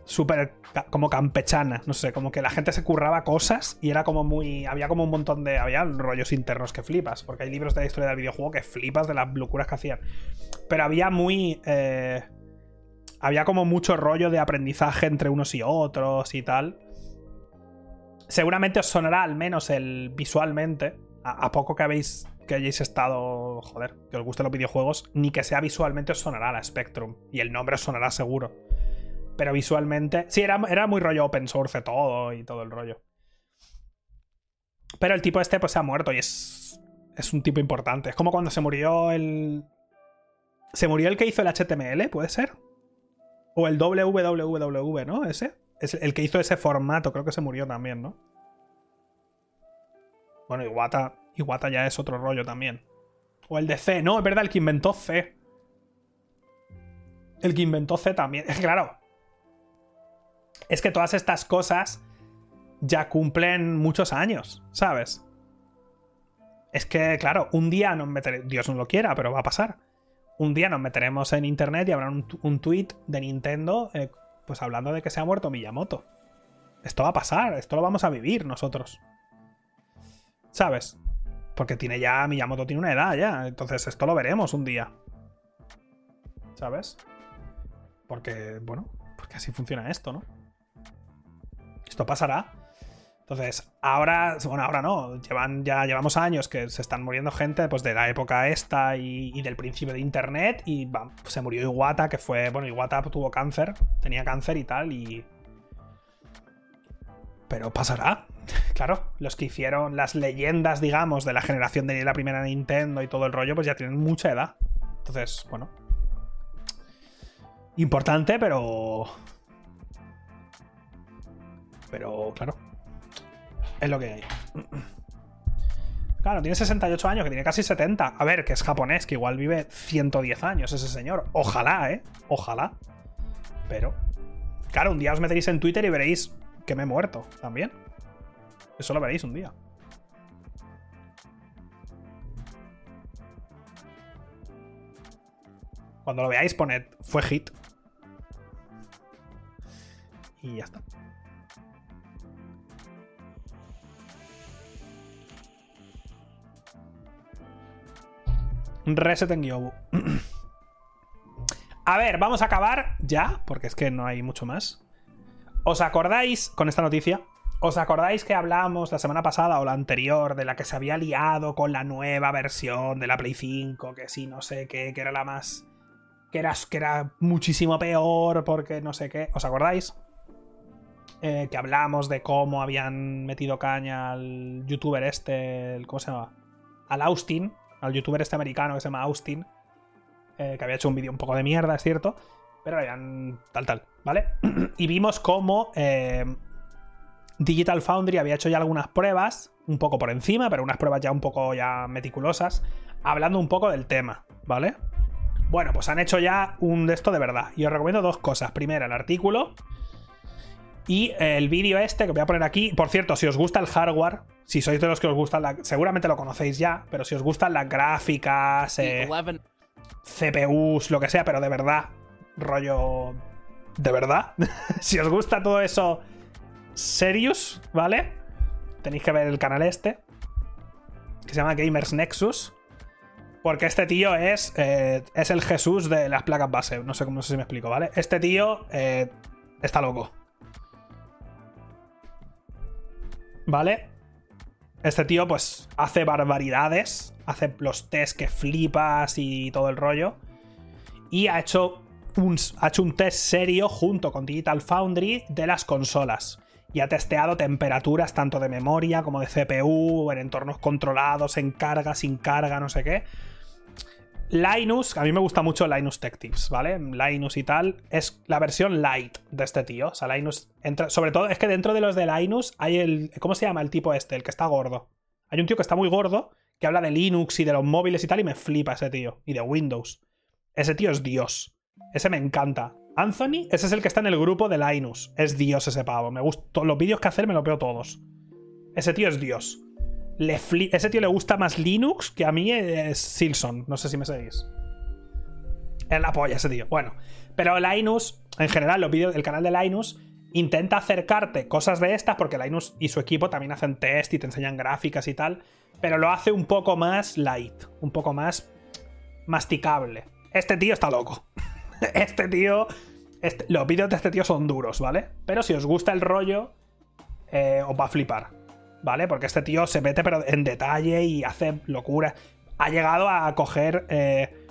súper como campechana, no sé, como que la gente se curraba cosas y era como muy... Había como un montón de... Había rollos internos que flipas, porque hay libros de la historia del videojuego que flipas de las locuras que hacían. Pero había muy... Eh, había como mucho rollo de aprendizaje entre unos y otros y tal seguramente os sonará al menos el visualmente, a, poco que habéis que hayáis estado, joder, que os gusten los videojuegos, ni que sea visualmente os sonará la Spectrum y el nombre os sonará seguro. Pero visualmente, sí, era, era muy rollo open source todo y todo el rollo. Pero el tipo este pues se ha muerto y es es un tipo importante. Es como cuando se murió el se murió el que hizo el HTML, ¿puede ser? O el WWW, ¿no? Ese el que hizo ese formato, creo que se murió también, ¿no? Bueno, Iwata, Iwata ya es otro rollo también. O el de C, no, es verdad, el que inventó C. El que inventó C también. Es claro. Es que todas estas cosas ya cumplen muchos años, ¿sabes? Es que, claro, un día nos meteremos. Dios no lo quiera, pero va a pasar. Un día nos meteremos en internet y habrá un, un tweet de Nintendo eh, pues hablando de que se ha muerto Miyamoto. Esto va a pasar, esto lo vamos a vivir nosotros. ¿Sabes? Porque tiene ya, Miyamoto tiene una edad ya, entonces esto lo veremos un día. ¿Sabes? Porque, bueno, porque así funciona esto, ¿no? Esto pasará. Entonces, ahora, bueno, ahora no, llevan, ya llevamos años que se están muriendo gente pues, de la época esta y, del principio de Internet y se murió Iwata, que fue, bueno, Iwata tuvo cáncer, tenía cáncer y tal, y... Pero pasará, claro, los que hicieron las leyendas, digamos, de la generación de la primera Nintendo y todo el rollo, pues ya tienen mucha edad. Entonces, bueno. Importante, pero... Pero, claro, es lo que hay. Claro, tiene 68 años, que tiene casi 70. A ver, que es japonés, que igual vive 110 años ese señor. Ojalá, ¿eh? Ojalá. Pero... Claro, un día os meteréis en Twitter y veréis que me he muerto también. Eso lo veréis un día. Cuando lo veáis, poned fue hit. Y ya está. Reset en Gyobu. a ver, vamos a acabar ya, porque es que no hay mucho más. ¿Os acordáis con esta noticia? ¿Os acordáis que hablábamos la semana pasada o la anterior de la que se había liado con la nueva versión de la Play 5? Que sí, no sé qué, que era la más. Que era, que era muchísimo peor porque no sé qué. ¿Os acordáis? Eh, que hablamos de cómo habían metido caña al youtuber este, ¿cómo se llama? Al Austin, al youtuber este americano que se llama Austin, eh, que había hecho un vídeo un poco de mierda, es cierto, Pero eran tal, tal, ¿vale? y vimos cómo eh, Digital Foundry había hecho ya algunas pruebas, un poco por encima, pero unas pruebas ya un poco ya meticulosas, hablando un poco del tema, ¿vale? Bueno, pues han hecho ya un de esto de verdad. Y os recomiendo dos cosas. Primera, el artículo. Y el vídeo este que voy a poner aquí. Por cierto, si os gusta el hardware, si sois de los que os gustan, la, seguramente lo conocéis ya, pero si os gustan las gráficas, eh, CPUs, lo que sea, pero de verdad, rollo... De verdad. si os gusta todo eso serious, ¿vale? Tenéis que ver el canal este, que se llama Gamers Nexus. Porque este tío es, eh, es el Jesús de las placas base. No sé cómo si me explico, ¿vale? Este tío eh, está loco. ¿Vale? Este tío, pues, hace barbaridades. Hace los test que flipas y todo el rollo. Y ha hecho un, ha hecho un test serio junto con Digital Foundry de las consolas y ha testeado temperaturas tanto de memoria como de CPU, en entornos controlados, en carga, sin carga, no sé qué. Linus, a mí me gusta mucho Linus Tech Tips, ¿vale? Linus y tal, es la versión light de este tío. O sea, Linus entra. Sobre todo, es que dentro de los de Linus hay el. ¿Cómo se llama el tipo este? El que está gordo. Hay un tío que está muy gordo, que habla de Linux y de los móviles y tal, y me flipa ese tío. Y de Windows. Ese tío es Dios. Ese me encanta. Anthony, ese es el que está en el grupo de Linus. Es Dios ese pavo. Me gusta. Los vídeos que hacer me los veo todos. Ese tío es Dios. Ese tío le gusta más Linux que a mí es Silson. No sé si me seguís. Es la polla ese tío. Bueno. Pero Linus, en general, los vídeos del canal de Linus intenta acercarte cosas de estas porque Linus y su equipo también hacen test y te enseñan gráficas y tal. Pero lo hace un poco más light. Un poco más masticable. Este tío está loco. este tío. Este, los vídeos de este tío son duros, ¿vale? Pero si os gusta el rollo, eh, os va a flipar, ¿vale? Porque este tío se mete pero en detalle y hace locura. Ha llegado a coger eh,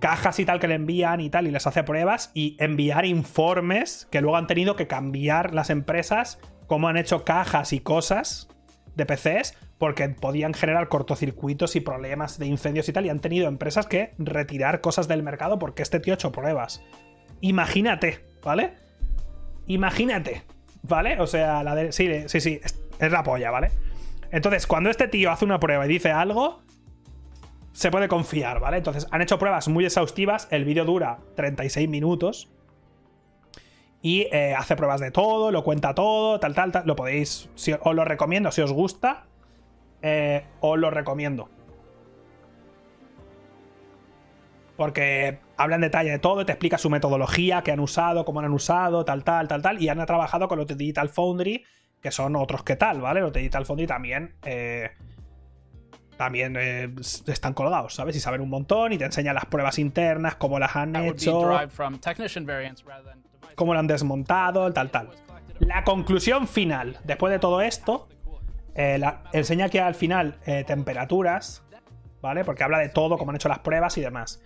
cajas y tal que le envían y tal y les hace pruebas y enviar informes que luego han tenido que cambiar las empresas, cómo han hecho cajas y cosas de PCs porque podían generar cortocircuitos y problemas de incendios y tal, y han tenido empresas que retirar cosas del mercado porque este tío ha hecho pruebas. Imagínate, ¿vale? Imagínate, ¿vale? O sea, la de... Sí, sí, sí, es la polla, ¿vale? Entonces, cuando este tío hace una prueba y dice algo, se puede confiar, ¿vale? Entonces, han hecho pruebas muy exhaustivas, el vídeo dura 36 minutos. Y eh, hace pruebas de todo, lo cuenta todo, tal, tal, tal. Lo podéis. os lo recomiendo si os gusta eh, os lo recomiendo. Porque habla en detalle de todo, te explica su metodología, qué han usado, cómo han usado, tal, tal, tal, tal. Y han trabajado con los de Digital Foundry, que son otros que tal, ¿vale? Los de Digital Foundry también. Eh, también eh, están colgados, ¿sabes? Y saben un montón y te enseñan las pruebas internas, cómo las han hecho, cómo lo han desmontado, tal, tal. La conclusión final, después de todo esto, eh, enseña aquí al final eh, temperaturas, ¿vale? Porque habla de todo, cómo han hecho las pruebas y demás.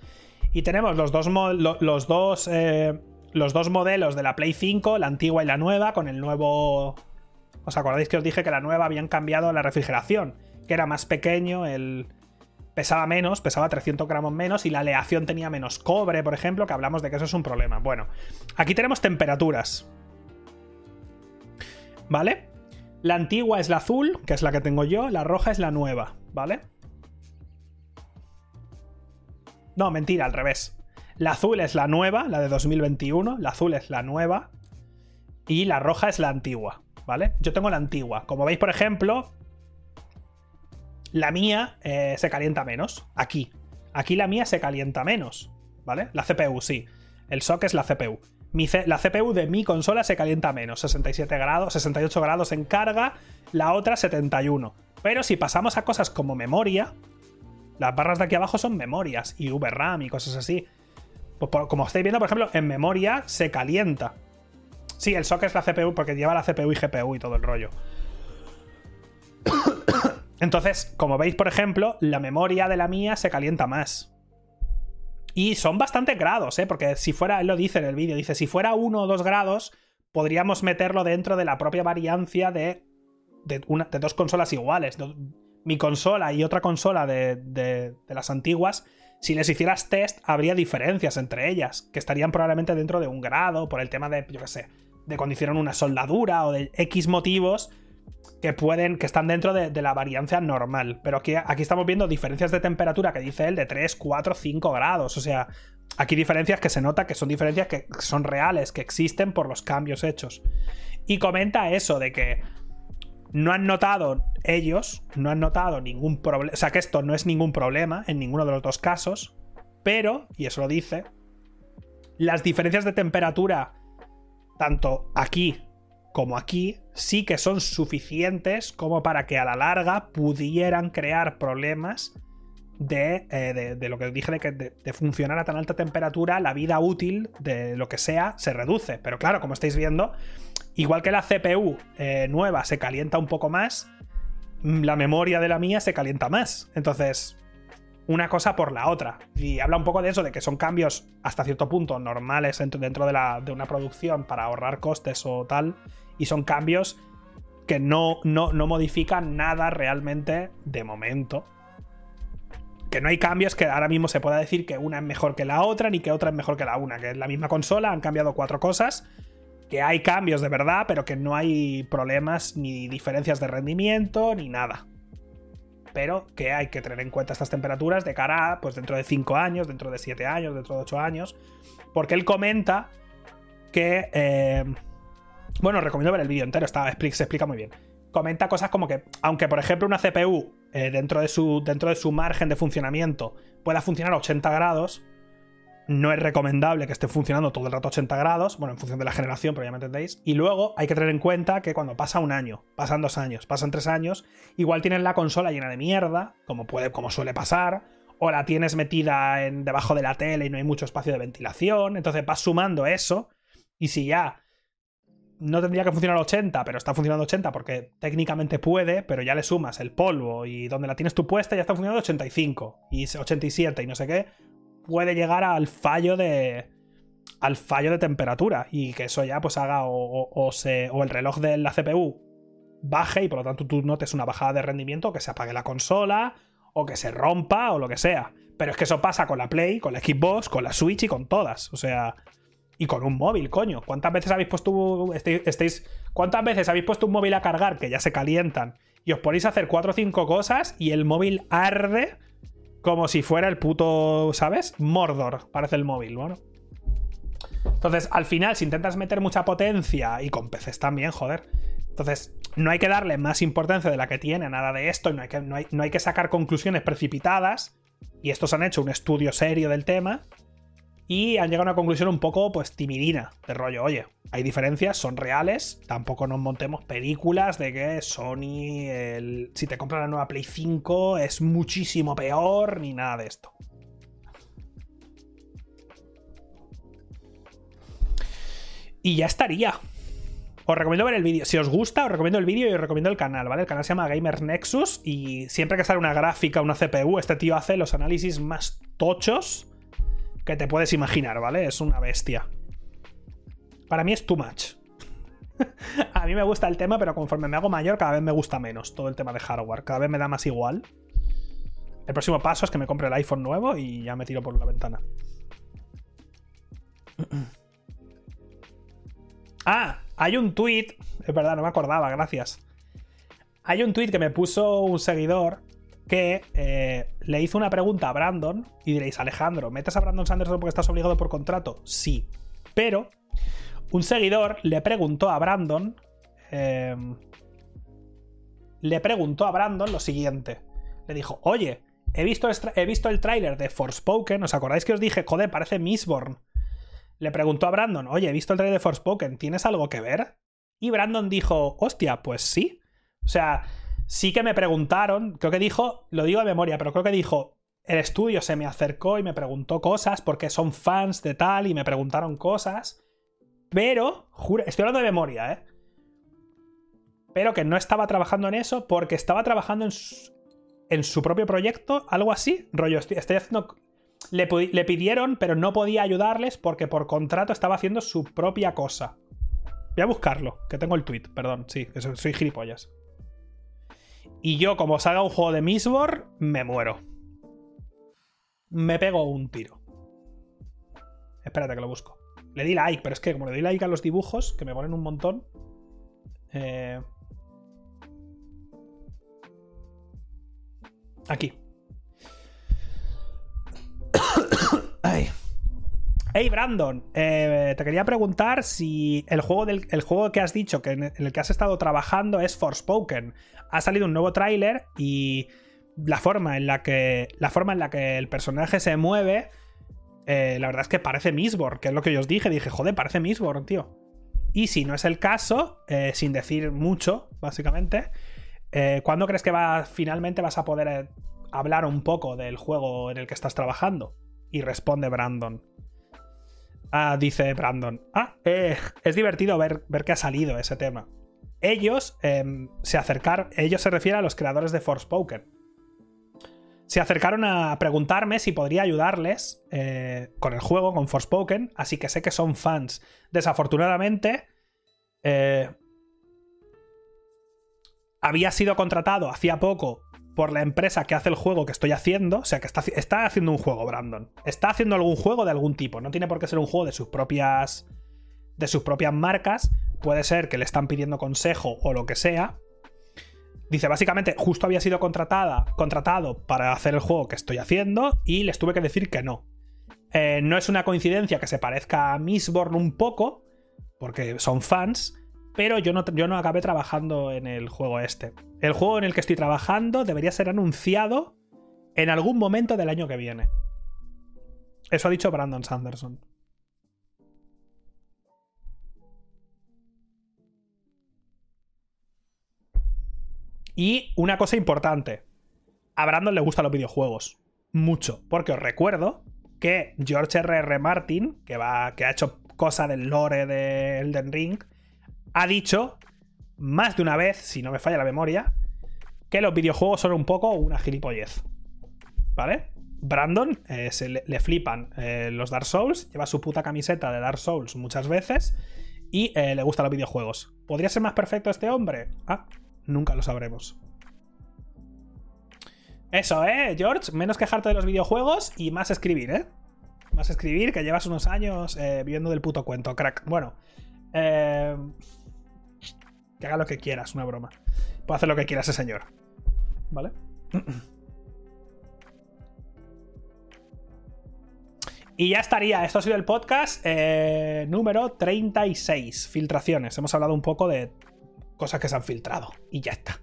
Y tenemos los dos, los dos, eh, los dos modelos de la Play 5, la antigua y la nueva, con el nuevo... ¿Os acordáis que os dije que la nueva habían cambiado la refrigeración? Que era más pequeño, el... pesaba menos, pesaba 300 gramos menos y la aleación tenía menos cobre, por ejemplo, que hablamos de que eso es un problema. Bueno, aquí tenemos temperaturas. ¿Vale? La antigua es la azul, que es la que tengo yo, la roja es la nueva, ¿vale? No, mentira, al revés. La azul es la nueva, la de 2021, la azul es la nueva y la roja es la antigua, ¿vale? Yo tengo la antigua. Como veis, por ejemplo, la mía eh, se calienta menos. Aquí. Aquí la mía se calienta menos, ¿vale? La CPU, sí. El SOC es la CPU la CPU de mi consola se calienta menos, 67 grados, 68 grados en carga, la otra 71. Pero si pasamos a cosas como memoria, las barras de aquí abajo son memorias y VRAM y cosas así. Pues como estáis viendo, por ejemplo, en memoria se calienta. Sí, el SOC es la CPU porque lleva la CPU y GPU y todo el rollo. Entonces, como veis, por ejemplo, la memoria de la mía se calienta más. Y son bastante grados, ¿eh? Porque si fuera, él lo dice en el vídeo, dice, si fuera uno o dos grados, podríamos meterlo dentro de la propia variancia de, de, de dos consolas iguales. Mi consola y otra consola de, de, las antiguas si les hicieras test, habría diferencias entre ellas, que estarían probablemente dentro de un grado, por el tema de, yo qué sé, de condicionar una soldadura o de X motivos que pueden, que están dentro de, la variancia normal. Pero aquí, aquí estamos viendo diferencias de temperatura que dice él de 3, 4, 5 grados. O sea, aquí diferencias que se nota que son diferencias que son reales, que existen por los cambios hechos. Y comenta eso de que no han notado ellos, no han notado ningún problema, o sea que esto no es ningún problema en ninguno de los dos casos, pero, y eso lo dice, las diferencias de temperatura, tanto aquí como aquí, sí que son suficientes como para que a la larga pudieran crear problemas de, eh, de, lo que dije de que de, funcionar a tan alta temperatura, la vida útil de lo que sea se reduce. Pero claro, como estáis viendo, igual que la CPU eh, nueva se calienta un poco más, la memoria de la mía se calienta más. Entonces, una cosa por la otra. Y habla un poco de eso, de que son cambios hasta cierto punto normales dentro de, la, de una producción para ahorrar costes o tal. Y son cambios que no, no, no modifican nada realmente de momento. Que no hay cambios que ahora mismo se pueda decir que una es mejor que la otra, ni que otra es mejor que la una. Que es la misma consola, han cambiado cuatro cosas. Que hay cambios de verdad, pero que no hay problemas ni diferencias de rendimiento, ni nada pero que hay que tener en cuenta estas temperaturas de cara a, pues dentro de 5 años, dentro de 7 años, dentro de 8 años, porque él comenta que... Eh, bueno, recomiendo ver el vídeo entero, está, se explica muy bien. Comenta cosas como que, aunque por ejemplo una CPU eh, dentro, de su, dentro de su margen de funcionamiento pueda funcionar a 80 grados, no es recomendable que esté funcionando todo el rato a 80 grados, bueno, en función de la generación, pero ya me entendéis. Y luego hay que tener en cuenta que cuando pasa un año, pasan dos años, pasan tres años, igual tienes la consola llena de mierda, como, puede, como suele pasar, o la tienes metida en, debajo de la tele y no hay mucho espacio de ventilación, entonces vas sumando eso, y si ya no tendría que funcionar a 80, pero está funcionando a 80 porque técnicamente puede, pero ya le sumas el polvo y donde la tienes tú puesta ya está funcionando a 85 y 87 y no sé qué, puede llegar al fallo de al fallo de temperatura y que eso ya pues haga o, se, o el reloj de la CPU baje y por lo tanto tú notes una bajada de rendimiento, que se apague la consola o que se rompa o lo que sea. Pero es que eso pasa con la Play, con la Xbox, con la Switch y con todas. O sea, y con un móvil, coño. ¿Cuántas veces habéis puesto estáis, ¿Cuántas veces habéis puesto un móvil a cargar que ya se calientan y os ponéis a hacer 4 o 5 cosas y el móvil arde como si fuera el puto, ¿sabes? Mordor, parece el móvil, bueno. Entonces, al final, si intentas meter mucha potencia, y con PCs también, joder. Entonces, no hay que darle más importancia de la que tiene a nada de esto, y no hay que, no hay, no hay que sacar conclusiones precipitadas. Y estos han hecho un estudio serio del tema y han llegado a una conclusión un poco, pues, timidina, de rollo, oye, hay diferencias, son reales, tampoco nos montemos películas de que Sony, el, si te compras la nueva Play 5, es muchísimo peor, ni nada de esto. Y ya estaría. Os recomiendo ver el vídeo. Si os gusta, os recomiendo el vídeo y os recomiendo el canal, ¿vale? El canal se llama Gamer Nexus y siempre que sale una gráfica, una CPU, este tío hace los análisis más tochos que te puedes imaginar, ¿vale? Es una bestia. Para mí es too much. a mí me gusta el tema, pero conforme me hago mayor, cada vez me gusta menos todo el tema de hardware. Cada vez me da más igual. El próximo paso es que me compre el iPhone nuevo y ya me tiro por la ventana. ah, hay un tweet. Es verdad, no me acordaba, gracias. Hay un tweet que me puso un seguidor que eh, le hizo una pregunta a Brandon y diréis, Alejandro, ¿metes a Brandon Sanderson porque estás obligado por contrato? Sí. Pero un seguidor le preguntó a Brandon. Em, le preguntó a Brandon lo siguiente. Le dijo, oye, he visto, he visto el tráiler de Forspoken. ¿Os acordáis que os dije, joder, parece Mistborn? Le preguntó a Brandon, oye, he visto el tráiler de Forspoken, ¿tienes algo que ver? Y Brandon dijo, hostia, pues sí. O sea, sí que me preguntaron, creo que dijo, lo digo de memoria, pero creo que dijo, el estudio se me acercó y me preguntó cosas porque son fans de tal y me preguntaron cosas. Pero, juro, estoy hablando de memoria, ¿eh? Pero que no estaba trabajando en eso porque estaba trabajando en su, en su propio proyecto, algo así. Rollo, estoy, haciendo. Le, le, pidieron, pero no podía ayudarles porque por contrato estaba haciendo su propia cosa. Voy a buscarlo, que tengo el tweet, perdón, sí, soy gilipollas. Y yo, como salga un juego de Mistborn, me muero. me pego un tiro. Espérate que lo busco. Le di like, pero es que como le doy like a los dibujos, que me ponen un montón. Eh... Aquí. Hey Brandon, eh, te quería preguntar si el juego, del, el juego que has dicho que en el que has estado trabajando es Forspoken. Ha salido un nuevo tráiler y la forma en la que la forma en la que el personaje se mueve, eh, la verdad es que parece Mistborn, que es lo que yo os dije. Dije, joder, parece Mistborn, tío. Y si no es el caso, eh, sin decir mucho, básicamente, ¿cuándo crees que va, finalmente vas a poder hablar un poco del juego en el que estás trabajando? Y responde Brandon. Ah, dice Brandon. Ah, eh, es divertido ver, ver que ha salido ese tema. Ellos em, se acercaron. Ellos se refieren a los creadores de Forspoken. Se acercaron a preguntarme si podría ayudarles eh, con el juego, con Forspoken. Así que sé que son fans. Desafortunadamente. Eh, había sido contratado hacía poco por la empresa que hace el juego que estoy haciendo. O sea, que está, está, haciendo un juego, Brandon. Está haciendo algún juego de algún tipo. No tiene por qué ser un juego de sus propias. De sus propias marcas. Puede ser que le están pidiendo consejo o lo que sea. Dice, básicamente, justo había sido contratada, contratado para hacer el juego que estoy haciendo y les tuve que decir que no. Eh, no es una coincidencia que se parezca a Mistborn un poco, porque son fans, pero yo no, yo no acabé trabajando en el juego este. El juego en el que estoy trabajando debería ser anunciado en algún momento del año que viene. Eso ha dicho Brandon Sanderson. Y una cosa importante. A Brandon le gustan los videojuegos. Mucho. Porque os recuerdo que George R.R. Martin, que, va, que ha hecho cosa del lore de Elden Ring, ha dicho más de una vez, si no me falla la memoria, que los videojuegos son un poco una gilipollez. ¿Vale? Brandon eh, se le, flipan eh, los Dark Souls, lleva su puta camiseta de Dark Souls muchas veces y eh, le gustan los videojuegos. ¿Podría ser más perfecto este hombre? Ah, nunca lo sabremos. Eso, ¿eh, George? Menos quejarte de los videojuegos y más escribir, ¿eh? Más escribir, que llevas unos años viviendo del puto cuento, crack. Bueno, eh que haga lo que quieras, una broma. Puede hacer lo que quiera ese señor. ¿Vale? Y ya estaría. Esto ha sido el podcast eh, número 36. Filtraciones. Hemos hablado un poco de cosas que se han filtrado. Y ya está.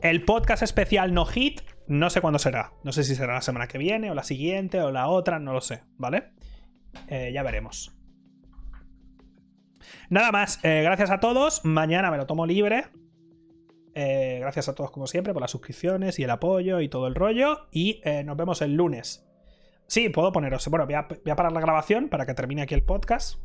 El podcast especial No Hit, no sé cuándo será. No sé si será la semana que viene, o la siguiente, o la otra, no lo sé. ¿Vale? Eh, ya veremos. Nada más, eh, gracias a todos. Mañana me lo tomo libre. Eh, gracias a todos, como siempre, por las suscripciones y el apoyo y todo el rollo. Y nos vemos el lunes. Sí, puedo poneros. Bueno, voy a, parar la grabación para que termine aquí el podcast.